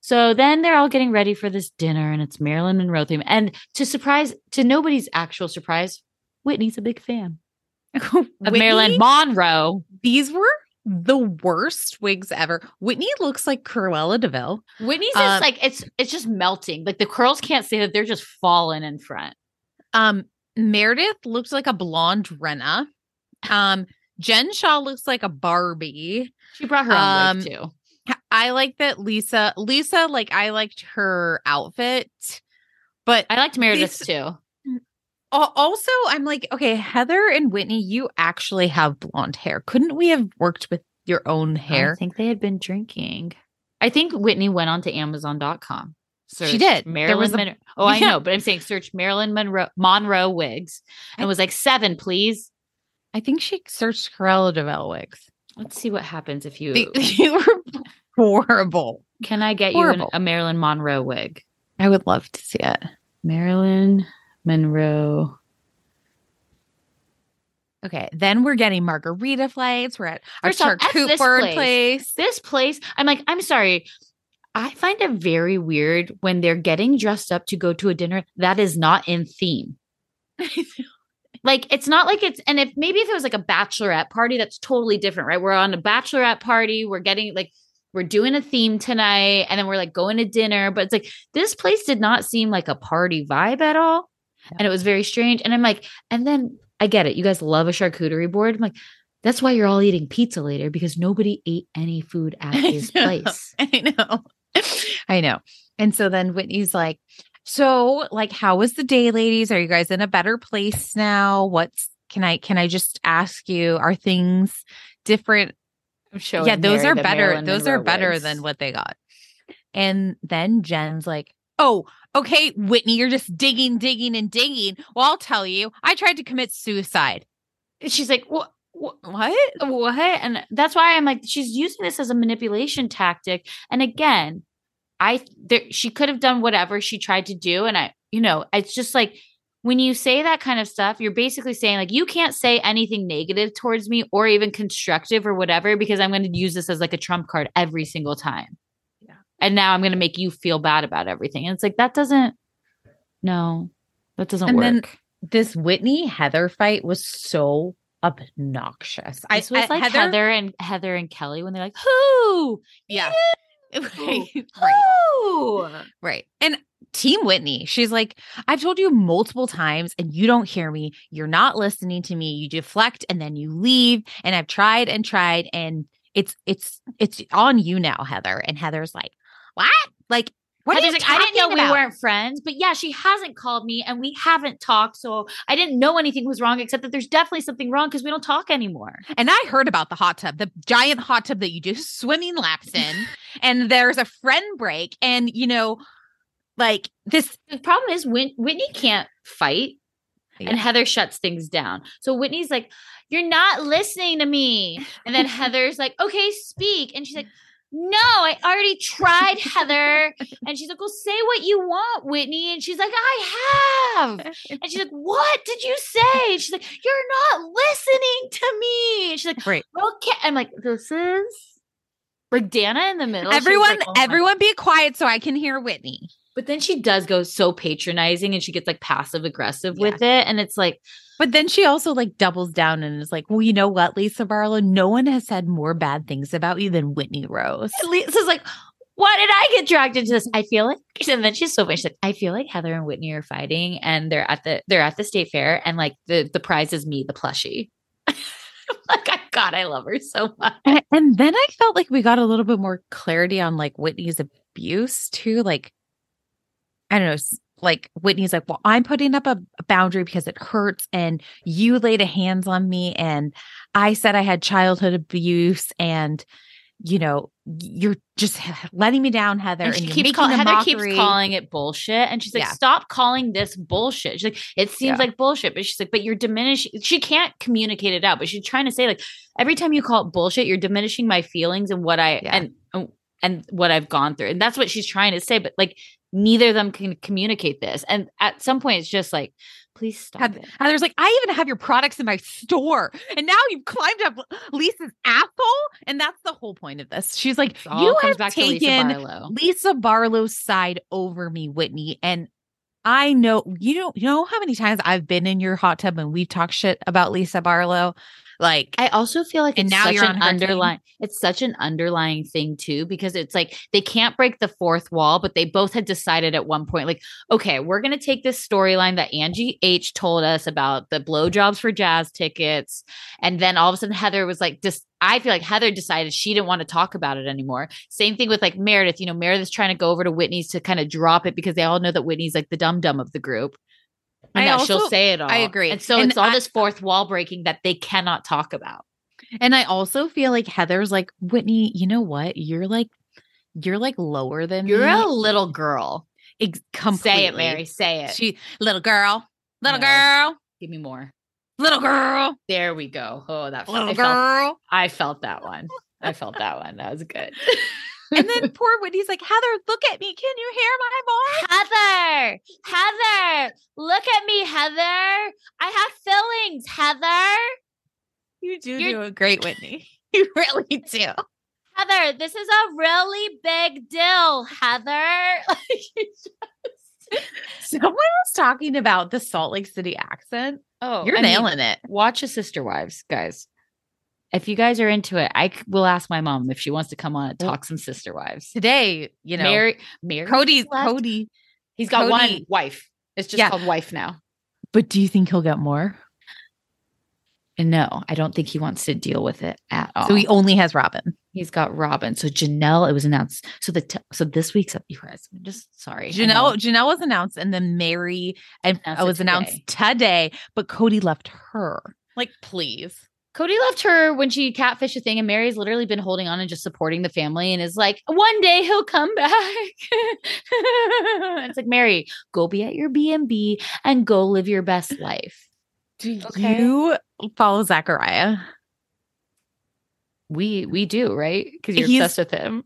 B: So then they're all getting ready for this dinner and it's Marilyn Monroe theme. And to surprise, to nobody's actual surprise, Whitney's a big fan of Marilyn
A: Whitney,
B: Monroe.
A: These were the worst wigs ever. Whitney looks like Cruella de Vil.
B: Whitney's
A: Um,
B: just like it's it's just melting. Like the curls can't say that they're just falling in front.
A: Um, Meredith looks like a blonde Rinna. Um, Jen Shah looks like a Barbie.
B: She brought her own
A: Um,
B: wig too.
A: I like that Lisa. Lisa, like I liked her outfit, but
B: I liked Meredith's too.
A: Al- also I'm like, okay, Heather and Whitney, you actually have blonde hair. Couldn't we have worked with your own hair?
B: I think they had been drinking. I think Whitney went on to Amazon.com.
A: She did. There
B: Marilyn
A: was a-.
B: Oh, I
A: Yeah.
B: know, but I'm saying search Marilyn Monroe Monroe wigs and
A: I-
B: was like seven, please.
A: I think she searched Cruella de Vil wigs.
B: Let's see what happens if you
A: they were horrible.
B: can I get
A: horrible.
B: you an, a Marilyn Monroe wig?
A: I would love to see it.
B: Marilyn Monroe.
A: Okay, then we're getting margarita flights. We're at our
B: First off, F this place.
A: place.
B: this place i'm like i'm sorry i find it very weird when they're getting dressed up to go to a dinner that is not in theme like it's not like it's and if maybe if it was like a bachelorette party that's totally different right we're on a bachelorette party we're getting like we're doing a theme tonight and then we're like going to dinner but it's like this place did not seem like a party vibe at all and it was very strange and i'm like and then i get it you guys love a charcuterie board i'm like that's why you're all eating pizza later because nobody ate any food at
A: I
B: his
A: know.
B: place.
A: I know. I know. And so then Whitney's like, so like how was the day, ladies? Are you guys in a better place now? What's can I can I just ask you, are things different?
B: I'm showing
A: yeah, those
B: Mary
A: are better.
B: Marilyn
A: Those are better
B: wigs.
A: than what they got. And then Jen's like, Oh, okay, Whitney, you're just digging, digging, and digging. Well, I'll tell you, I tried to commit suicide.
B: And She's like, what? What?
A: What?
B: What? And that's why I'm like, she's using this as a manipulation tactic. And again, I there, she could have done whatever she tried to do, and I, you know, it's just like when you say that kind of stuff, you're basically saying like you can't say anything negative towards me or even constructive or whatever because I'm going to use this as like a trump card every single time. And now I'm going to make you feel bad about everything. And it's like that doesn't. No, that doesn't
A: And
B: work.
A: then this Whitney Heather fight was so obnoxious.
B: This was
A: I,
B: like Heather, and Heather and Kelly when they're like, "Who?
A: yeah. right, right, right. And Team Whitney, she's like, I've told you multiple times and you don't hear me. You're not listening to me. You deflect and then you leave. And I've tried and tried and it's it's it's on you now, Heather. And Heather's like, What? Like, what
B: Heather's
A: are you
B: like, I didn't know
A: talking
B: we weren't friends, but yeah, she hasn't called me and we haven't talked, so I didn't know anything was wrong except that there's definitely something wrong because we don't talk anymore.
A: And I heard about the hot tub, the giant hot tub that you do swimming laps in, and there's a friend break, and you know, like this.
B: The problem is Whit- Whitney can't fight.
A: Yeah.
B: And Heather shuts things down. So Whitney's like, You're not listening to me. And then Heather's like, Okay, speak. And she's like, No, I already tried, Heather. And she's like, Well, say what you want, Whitney. And she's like, I have. And she's like, What did you say? And she's like, You're not listening to me. And she's like,
A: Right.
B: Okay. I'm like, This is like Danna in the middle.
A: Everyone,
B: like, "Oh
A: everyone, be quiet so I can hear Whitney.
B: but then she does go so patronizing and she gets like passive aggressive with it. And it's like,
A: But then she also like doubles down and is like, "Well, you know what, Lisa Barlow? No one has said more bad things about you than Whitney Rose."
B: Lisa's like, why did I get dragged into this? I feel like, and then she's so funny. She's like, I feel like Heather and Whitney are fighting, and they're at the they're at the state fair, and like the the prize is me, the plushie. like, I God, I love her so much.
A: And, and then I felt like we got a little bit more clarity on like Whitney's abuse too. Like, I don't know. Like Whitney's like, well, I'm putting up a, a boundary because it hurts, and you laid a hands on me, and I said I had childhood abuse, and you know, you're just letting me down, Heather.
B: And she keeps
A: making
B: calling
A: a
B: Heather keeps calling it bullshit. And she's like,
A: Yeah.
B: stop calling this bullshit. She's like, it seems
A: Yeah.
B: like bullshit. But she's like, but you're diminishing she can't communicate it out, but she's trying to say, like, every time you call it bullshit, you're diminishing my feelings and what I
A: Yeah.
B: and oh, and what I've gone through. And that's what she's trying to say. But like neither of them can communicate this. And at some point it's just like, please stop
A: Heather-
B: it.
A: Heather's like, I even have your products in my store. And now you've climbed up Lisa's asshole. And that's the whole point of this. She's like, you have
B: back to Lisa
A: taken
B: Barlow.
A: Lisa Barlow's side over me, Whitney. And I know you don't you know how many times I've been in your hot tub and we've talked shit about Lisa Barlow. Like
B: I also feel like
A: And
B: it's
A: now
B: such
A: you're
B: an
A: team.
B: underlying it's such an underlying thing too because it's like they can't break the fourth wall but they both had decided at one point like okay we're going to take this storyline that Angie H told us about the blowjobs for jazz tickets and then all of a sudden Heather was like just I feel like Heather decided she didn't want to talk about it anymore. Same thing with like Meredith. You know, Meredith's trying to go over to Whitney's to kind of drop it because they all know that Whitney's like the dumb dum of the group. And
A: I
B: that she'll say it all.
A: I agree.
B: And so
A: And
B: it's all
A: I-
B: this fourth wall breaking that they cannot talk about.
A: and I also feel like Heather's like, Whitney, you know what? You're like you're like lower than
B: You're
A: me.
B: a little girl.
A: Ex-
B: Say it. Mary. Say it.
A: She little girl, little
B: No.
A: girl,
B: Give me more.
A: little girl,
B: There we go. Oh, that
A: little
B: I felt,
A: girl.
B: I felt that one. I felt that one. That was good.
A: And then poor Whitney's like, Heather, look at me. Can you hear my voice?
B: Heather, Heather, look at me, Heather. I have feelings, Heather.
A: You do
B: You're-
A: do a great Whitney. You really do.
B: Heather, this is a really big deal, Heather.
A: Someone was talking about the Salt Lake City accent.
B: oh,
A: You're
B: I mean,
A: nailing it.
B: watch a Sister Wives, guys. If you guys are into it, I will ask my mom if she wants to come on and talk some Sister Wives.
A: Today, you know,
B: Mary, Mary,
A: Kody,
B: left.
A: Kody.
B: He's got one
A: Kody-
B: wife. It's just
A: Yeah.
B: called wife now.
A: But do you think he'll get more?
B: No, I don't think he wants to deal with it at all.
A: So he only has Robyn.
B: He's got Robyn. So Janelle, it was announced. So the t- so this week's you guys, I'm just sorry.
A: Janelle. Janelle was announced, and then Mary and
B: Announced
A: uh,
B: it
A: was announced today. But Kody left her. Like, please.
B: Kody left her when she catfished a thing, and Meri's literally been holding on and just supporting the family, and is like, one day he'll come back. it's like Mary, go be at your B and B and go live your best life.
A: Do
B: Okay.
A: you follow Zachariah?
B: We we do right because you're
A: He's-
B: obsessed with him.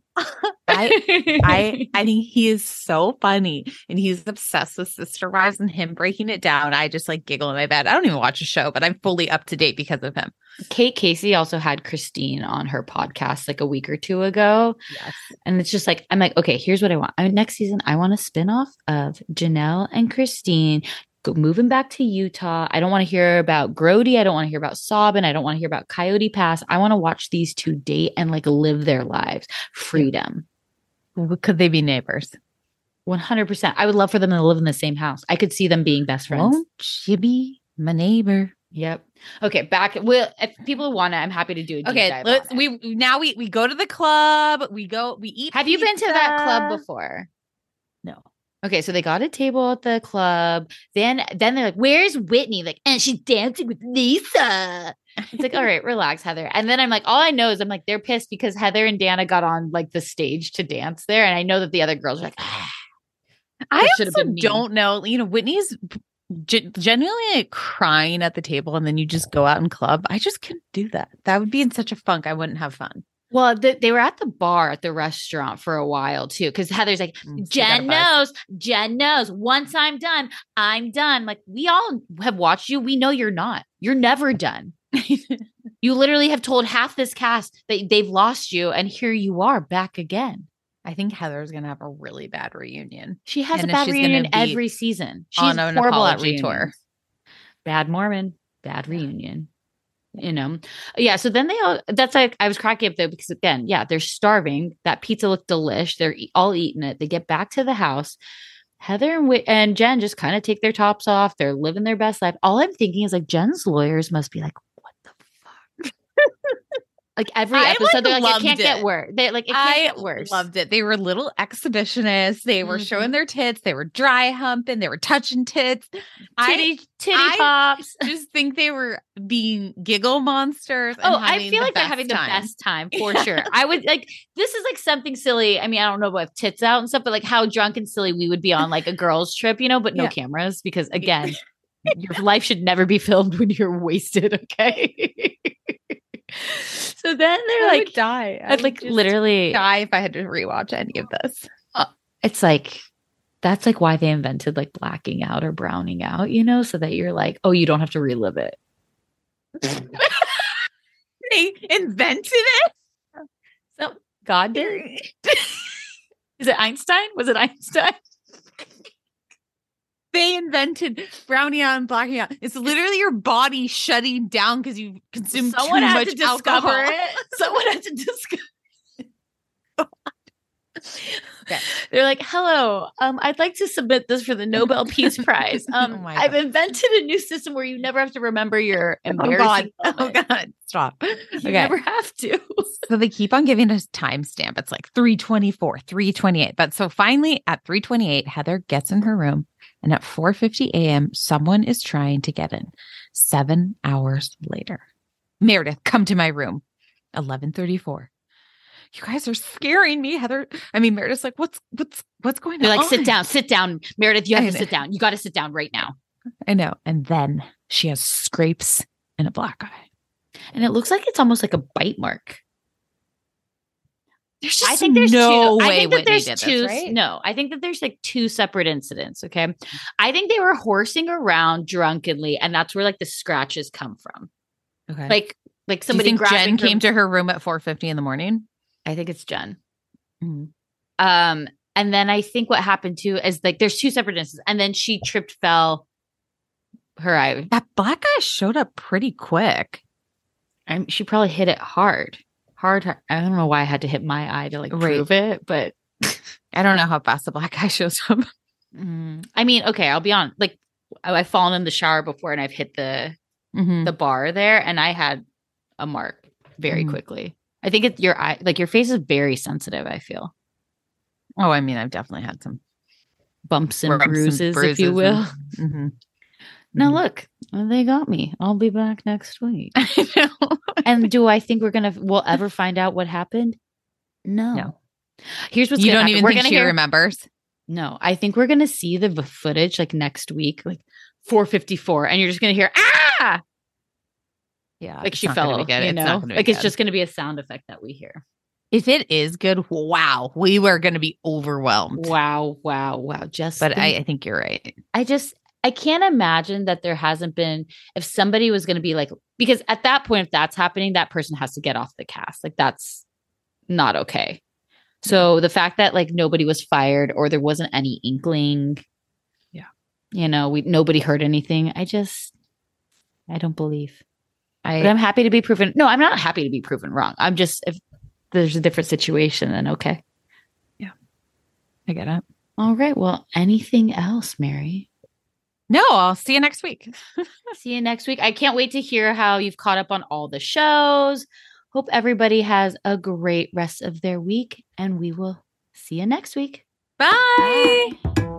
A: I I I think he is so funny, and he's obsessed with Sister Wives and him breaking it down. I just like giggle in my bed. I don't even watch a show, but I'm fully up to date because of him.
B: Kate Casey also had Christine on her podcast like a week or two ago.
A: Yes.
B: And it's just like, I'm like, okay, here's what I want. I, next season, I want a spinoff of Janelle and Christine moving back to Utah. I don't want to hear about Grody. I don't want to hear about Sabin. I don't want to hear about Coyote Pass. I want to watch these two date and like live their lives. Freedom.
A: Could they be neighbors?
B: 100%. I would love for them to live in the same house. I could see them being best friends.
A: Won't you be my neighbor?
B: Yep. Okay, back. Well, if people want it, I'm happy to do it.
A: Okay, let's. We now we we go to the club. We go. We eat.
B: Have you been to that club before?
A: No.
B: Okay, so they got a table at the club. Then then they're like, "Where's Whitney?" Like, and she's dancing with Lisa. It's like, all right, relax, Heather. And then I'm like, all I know is I'm like, they're pissed because Heather and Danna got on like the stage to dance there, and I know that the other girls are like, ah.
A: I also don't know. You know, Whitney's ge- genuinely like crying at the table, and then you just go out and club. I just couldn't do that. That would be in such a funk. I wouldn't have fun.
B: Well, th- they were at the bar at the restaurant for a while too, because Heather's like,
A: Mm, she got a
B: Jen knows, Jen knows. Once I'm done, I'm done. Like we all have watched you. We know you're not. You're never done. you literally have told half this cast that they've lost you, and here you are back again.
A: I think Heather's gonna have a really bad reunion.
B: She has
A: And
B: a bad reunion every season. She's horrible at
A: apology tour.
B: Bad Mormon, bad reunion. You know, yeah. So then they all. That's like I was cracking up though because again, yeah, they're starving. That pizza looked delish. They're all eating it. They get back to the house. Heather and, and Jen just kind of take their tops off. They're living their best life. All I'm thinking is like Jen's lawyers must be like, what the fuck? Like every
A: I,
B: episode,
A: like,
B: they're like, it can't get worse. They like it can't
A: I
B: get worse.
A: loved it. They were little exhibitionists. They were
B: Mhm.
A: showing their tits. They were dry humping. They were touching tits. I
B: Titty, titty
A: I-
B: pops.
A: just think they were being giggle monsters. and
B: Oh, I feel
A: the
B: like they're having the best time for sure. I would like this is like something silly. I mean, I don't know about tits out and stuff, but like how drunk and silly we would be on like a girls' trip, you know, but no
A: Yeah.
B: cameras because again, your life should never be filmed when you're wasted. Okay. so then they're
A: I
B: like,
A: die. I
B: I'd
A: would
B: like literally,
A: die if I had to rewatch any of this.
B: Uh, it's like that's like why they invented like blacking out or browning out, you know, so that you're like, oh, you don't have to relive it.
A: They invented it.
B: So God did. Is it Einstein? Was it Einstein?
A: They invented brownie out and blacking out. It's literally your body shutting down because you consume
B: Someone
A: too much
B: to discover
A: alcohol.
B: it. Someone had to discover.
A: Okay.
B: They're like, "Hello, um, I'd like to submit this for the Nobel Peace Prize. Um,
A: Oh
B: I've invented a new system where you never have to remember your
A: Oh
B: embarrassing.
A: God! Oh. God! Stop.
B: You
A: Okay.
B: never have to.
A: So they keep on giving us timestamp. It's like 324, 328. But so finally at 328, Heather gets in her room and at 4:50 a.m., someone is trying to get in. Seven hours later. Meredith, come to my room. 1134. You guys are scaring me, Heather. I mean, Meredith's like, what's what's what's going
B: They're
A: on?
B: like, "Sit down, sit down, Meredith. You
A: I
B: have to
A: know.
B: sit down. You got to sit down right now."
A: I know. And then she has scrapes and a black eye.
B: And it looks like it's almost like a bite mark.
A: There's
B: I think there's
A: no
B: two. I
A: way
B: think that
A: Whitney
B: there's two.
A: this, right?
B: No, I think that there's like two separate incidents. Okay, I think they were horsing around drunkenly, and that's where like the scratches come from.
A: Okay.
B: Like, like
A: Do
B: somebody grabbing
A: Jen came to her room at 4:50 in the morning?
B: I think it's Jen.
A: Mhm.
B: Um, and then I think what happened too is like there's two separate instances, and then she tripped, fell. Her eye,
A: That black guy showed up pretty quick.
B: I, she probably hit it hard, hard. I don't know why I had to hit my eye to like
A: Right.
B: prove it, but
A: I don't know how fast the black guy shows up.
B: Mm, I mean, okay, I'll be on. Like, I- I've fallen in the shower before, and I've hit the
A: Mhm.
B: the bar there, and I had a mark very
A: Mhm.
B: quickly. I think it's your eye, like your face is very sensitive. I feel
A: Oh, I mean, I've definitely had some
B: bumps and
A: bumps and
B: bruises, if you will.
A: and- Mhm.
B: Now
A: Mhm.
B: look, they got me. I'll be back next week.
A: I know.
B: and do I think we're gonna we'll ever find out what happened? No.
A: No.
B: Here's what's
A: you
B: gonna
A: don't
B: happen.
A: even
B: we're
A: think she
B: hear,
A: remembers.
B: No, I think we're gonna see the footage like next week, like 454, and you're just gonna hear ah
A: Yeah,
B: like she fell.
A: good.
B: You
A: It's
B: know,
A: be
B: like it's just gonna be a sound effect that we hear.
A: if it is good, wow, we were gonna be overwhelmed.
B: Wow, wow, wow. Just
A: But I, I think you're right.
B: I just I can't imagine that there hasn't been if somebody was going to be like because at that point if that's happening that person has to get off the cast like that's not okay. So the fact that like nobody was fired or there wasn't any inkling
A: Yeah.
B: You know, we nobody heard anything. I just I don't believe.
A: I,
B: But I'm happy to be proven No, I'm not happy to be proven wrong. I'm just if there's a different situation then okay.
A: Yeah, I get it.
B: All right. Well, anything else, Mary?
A: No, I'll see you next week.
B: See you next week. I can't wait to hear how you've caught up on all the shows. Hope everybody has a great rest of their week, and we will see you next week.
A: Bye.
B: Bye.